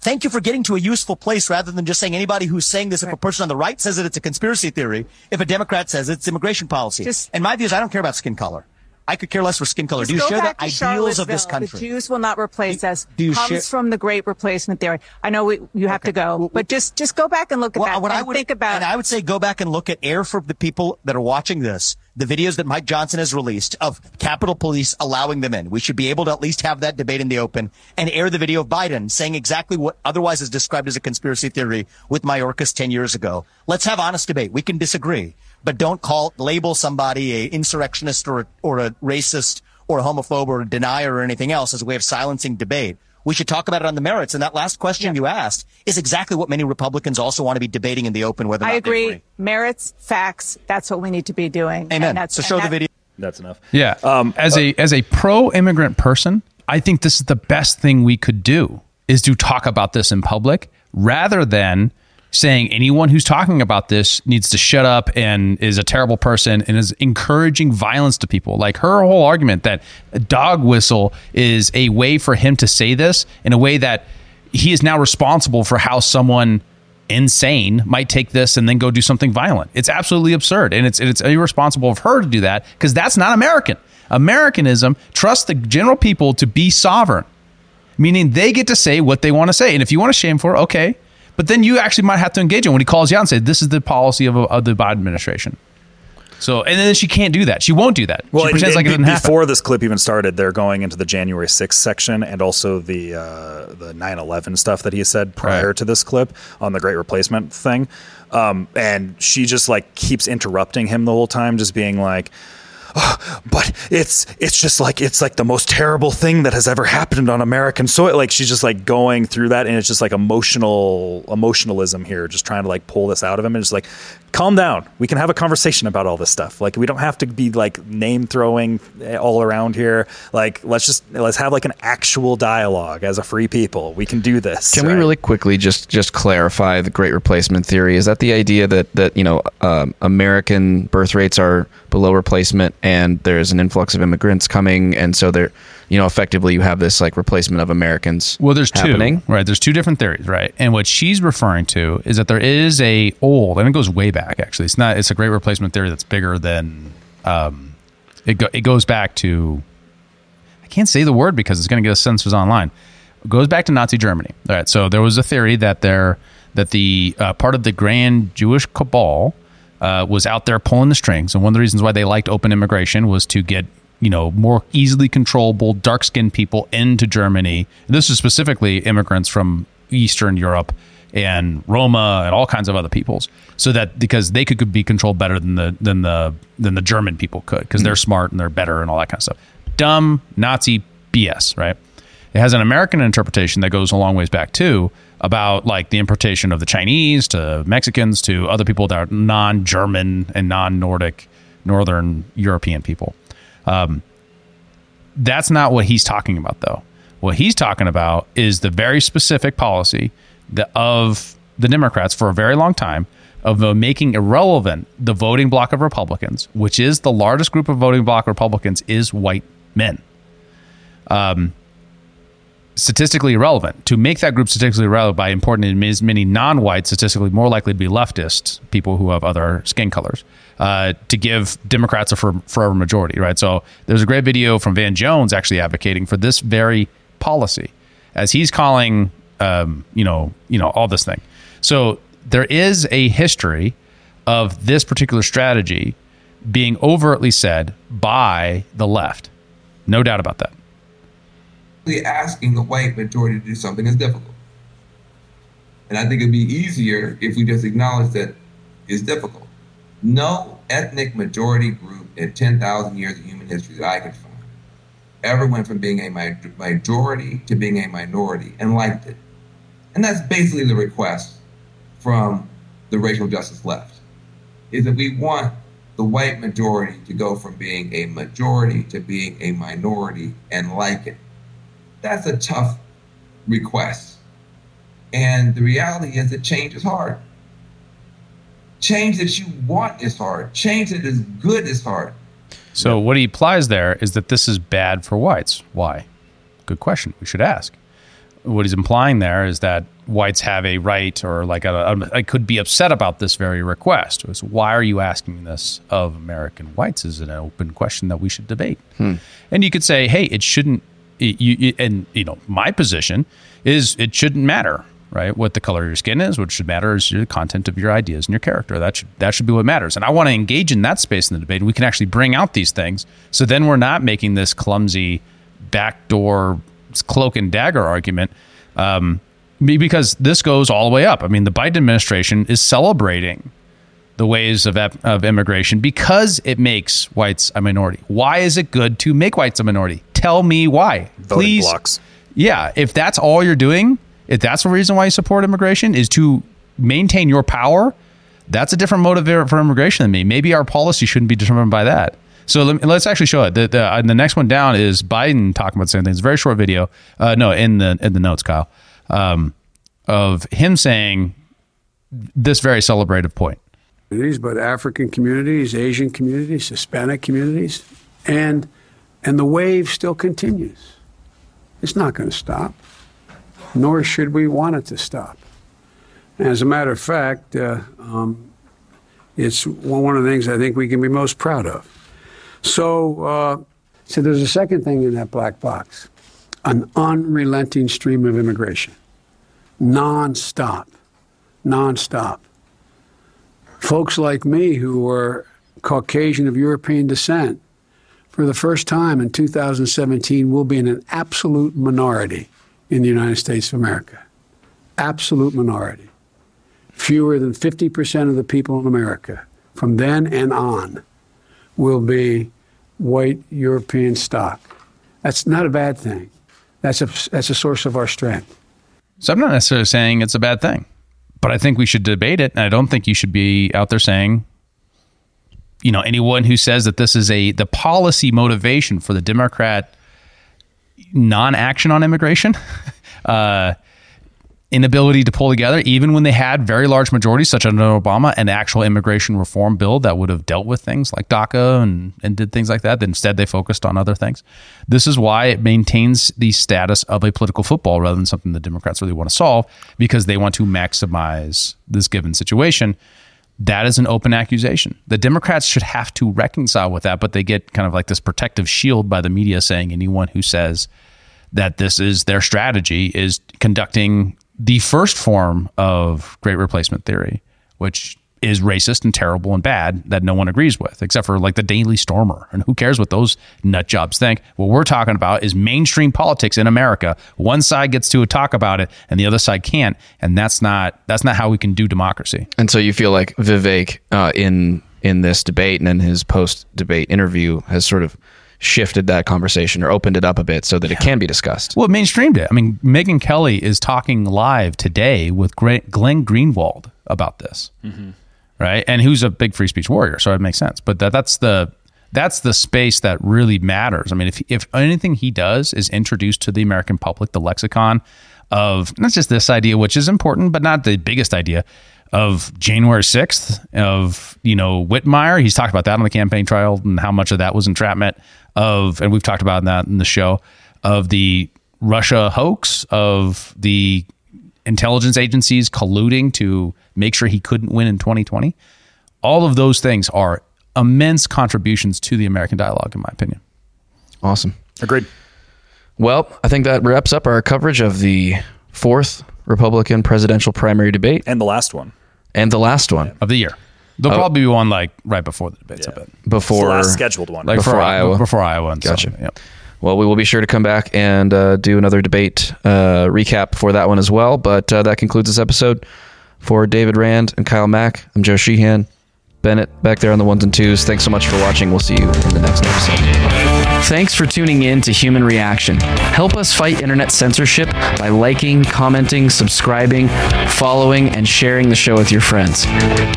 Thank you for getting to a useful place rather than just saying anybody who's saying this. If a person on the right says that it's a conspiracy theory, if a Democrat says it, it's immigration policy.
Just-
and my view is I don't care about skin color. I could care less for skin color. Do you share the ideals of this country?
The Jews will not replace us.
do you
comes
share-
from the great replacement theory. I know we, you have to go, but just just go back and look at
Well,
that
what
and
I would
think about.
and I would say go back and look at air for the people that are watching this. The videos that Mike Johnson has released of Capitol Police allowing them in. We should be able to at least have that debate in the open and air the video of Biden saying exactly what otherwise is described as a conspiracy theory with Mayorkas 10 years ago. Let's have honest debate. We can disagree, but don't call, label somebody a insurrectionist or or a racist or a homophobe or a denier or anything else as a way of silencing debate. We should talk about it on the merits. And that last question you asked is exactly what many Republicans also want to be debating in the open. Whether or
I
not they
agree. Merits, facts. That's what we need to be doing.
Amen.
And that's,
So show
and
the
that-
video.
That's enough.
Yeah.
Um,
as a as a pro immigrant person, I think this is the best thing we could do is to talk about this in public rather than saying anyone who's talking about this needs to shut up and is a terrible person and is encouraging violence to people. Like her whole argument that dog whistle is a way for him to say this in a way that he is now responsible for how someone insane might take this and then go do something violent. It's absolutely absurd and it's it's irresponsible of her to do that because that's not American. Americanism trusts the general people to be sovereign, meaning they get to say what they want to say. And if you want to shame for okay. But then you actually might have to engage him when he calls you out and say, "This is the policy of, of the Biden administration." So, and then she can't do that. She won't do that.
Well,
she pretends
and-
like it
and
didn't happen.
before this clip even started, they're going into the January 6th section and also the uh, the 9/11 stuff that he said prior to this clip on the Great Replacement thing. Um, and she just like keeps interrupting him the whole time, just being like. "Oh, but it's it's just like it's like the most terrible thing that has ever happened on American soil. Like she's just like going through that, and it's just like emotional emotionalism here, just trying to like pull this out of him, and just like calm down. We can have a conversation about all this stuff. Like we don't have to be like name throwing all around here. Like let's just let's have like an actual dialogue as a free people. We can do this.
Can we really quickly just just clarify the Great Replacement theory? Is that the idea that that you know um, American birth rates are below replacement, and there's an influx of immigrants coming, and so they're you know effectively you have this like replacement of Americans.
Well, there's
happening.
two, right? There's two different theories, right? And what she's referring to is that there is a old, and it goes way back. Actually, it's not. It's a great replacement theory that's bigger than. Um, it go, it goes back to. I can't say the word because it's going to get us censors online. It goes back to Nazi Germany. All right, so there was a theory that there that the uh, part of the grand Jewish cabal uh, was out there pulling the strings, and one of the reasons why they liked open immigration was to get you know more easily controllable dark skinned people into Germany. And this is specifically immigrants from Eastern Europe and Roma and all kinds of other peoples, so that because they could be controlled better than the than the than the German people could because they're mm. smart and they're better and all that kind of stuff. Dumb Nazi BS, right? It has an American interpretation that goes a long ways back too about like the importation of the Chinese to Mexicans to other people that are non-German and non-Nordic, Northern European people. Um, that's not what he's talking about, though. What he's talking about is the very specific policy of the Democrats for a very long time of making irrelevant the voting block of Republicans, which is the largest group of voting block Republicans, is white men. Um, statistically irrelevant. To make that group statistically relevant by importing as many non-white, statistically more likely to be leftists, people who have other skin colors, uh, to give Democrats a forever majority, right? So there's a great video from Van Jones actually advocating for this very policy, as he's calling, um, you know, you know, all this thing. So there is a history of this particular strategy being overtly said by the left, no doubt about that.
Really asking the white majority to do something is difficult. And I think it'd be easier if we just acknowledge that it's difficult. No ethnic majority group in 10,000 years of human history that I could find ever went from being a majority to being a minority and liked it. And that's basically the request from the racial justice left, is that we want the white majority to go from being a majority to being a minority and like it. That's a tough request. And the reality is that change is hard. Change that you want is hard. Change that is good is hard.
So what he implies there is that this is bad for whites. Why? Good question. We should ask. What he's implying there is that whites have a right, or like a, a, I could be upset about this very request. So why are you asking this of American whites? Is an open question that we should debate.
Hmm.
And you could say, hey, it shouldn't. You- and you know, my position is it shouldn't matter, right? What the color of your skin is. What should matter is your content of your ideas and your character. That should that should be what matters. And I want to engage in that space in the debate. And we can actually bring out these things. So then we're not making this clumsy backdoor cloak and dagger argument. Um, because this goes all the way up. I mean, the Biden administration is celebrating the ways of, of immigration because it makes whites a minority. Why is it good to make whites a minority? Tell me why.
Voting
Please.
blocks.
Yeah, if that's all you're doing, if that's the reason why you support immigration is to maintain your power, that's a different motive for immigration than me. Maybe our policy shouldn't be determined by that. So let, us actually show it. The, the, uh, the next one down is Biden talking about the same thing. It's a very short video. Uh, no, in the in the notes, Kyle, um, of him saying this very celebrative point.
Communities, but African communities, Asian communities, Hispanic communities, and and the wave still continues. It's not going to stop, nor should we want it to stop. As a matter of fact, uh, um, it's one of the things I think we can be most proud of. So, uh, so there's a second thing in that black box an unrelenting stream of immigration, non-stop, non-stop. Folks like me who were Caucasian of European descent, for the first time in 2017, we'll be in an absolute minority in the United States of America. Absolute minority. Fewer than 50% of the people in America from then and on will be white European stock. That's not a bad thing. That's a, that's a source of our strength.
So I'm not necessarily saying it's a bad thing, but I think we should debate it. And I don't think you should be out there saying, you know, anyone who says that this is a the policy motivation for the Democrat non-action on immigration, uh, inability to pull together, even when they had very large majorities, such as under Obama, an actual immigration reform bill that would have dealt with things like DACA and, and did things like that. Instead, they focused on other things. This is why it maintains the status of a political football rather than something the Democrats really want to solve because they want to maximize this given situation. That is an open accusation. The Democrats should have to reconcile with that, but they get kind of like this protective shield by the media saying anyone who says that this is their strategy is conducting the first form of great replacement theory, which is racist and terrible and bad that no one agrees with, except for like the Daily Stormer. And who cares what those nut jobs think? What we're talking about is mainstream politics in America. One side gets to talk about it and the other side can't. And that's not that's not how we can do democracy.
And so you feel like Vivek uh, in in this debate and in his post debate interview has sort of shifted that conversation or opened it up a bit so that it can be discussed.
Well, it mainstreamed it. I mean, Megyn Kelly is talking live today with Glenn Greenwald about this, mm-hmm. Right? And who's a big free speech warrior, so it makes sense. But that, that's the that's the space that really matters. I mean, if if anything he does is introduced to the American public the lexicon of not just this idea, which is important, but not the biggest idea of January 6th, of, you know, Whitmer. He's talked about that on the campaign trail and how much of that was entrapment of, and we've talked about that in the show, of the Russia hoax, of the intelligence agencies colluding to make sure he couldn't win in 2020. All of those things are immense contributions to the American dialogue, in my opinion.
Awesome.
Agreed.
Well, I think that wraps up our coverage of the fourth Republican presidential primary debate
and the last one
and the last one
of the year. There'll oh. probably be one like right before the debates. Yeah.
Before the
last scheduled one,
like
before
before
Iowa.
Before Iowa. And
gotcha.
So, yep.
Well, we will be sure to come back and uh, do another debate uh, recap for that one as well. But uh, that concludes this episode. For David Rand and Kyle Mack, I'm Joe Sheehan. Bennett back there on the ones and twos. Thanks so much for watching. We'll see you in the next episode. Thanks for tuning in to Human Reaction. Help us fight internet censorship by liking, commenting, subscribing, following, and sharing the show with your friends.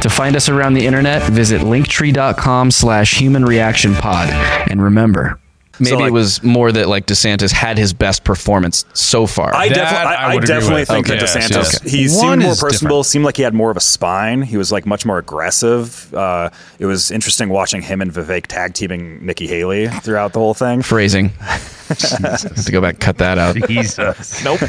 To find us around the internet, visit linktree.com slash human reaction pod. And remember, Maybe so like, it was more that like DeSantis had his best performance so far.
I, defi- I, I, I definitely think okay. that DeSantis okay. he One seemed more personable. Different. Seemed like he had more of a spine. He was like much more aggressive. Uh, it was interesting watching him and Vivek tag teaming Nikki Haley throughout the whole thing.
Phrasing. have to go back and cut that out.
Jesus. nope.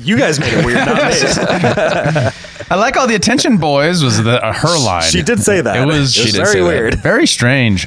You guys made it weird, not me.
I like all the attention, boys. Was the uh, her line?
She did say that.
It was.
It was very weird.
Very strange.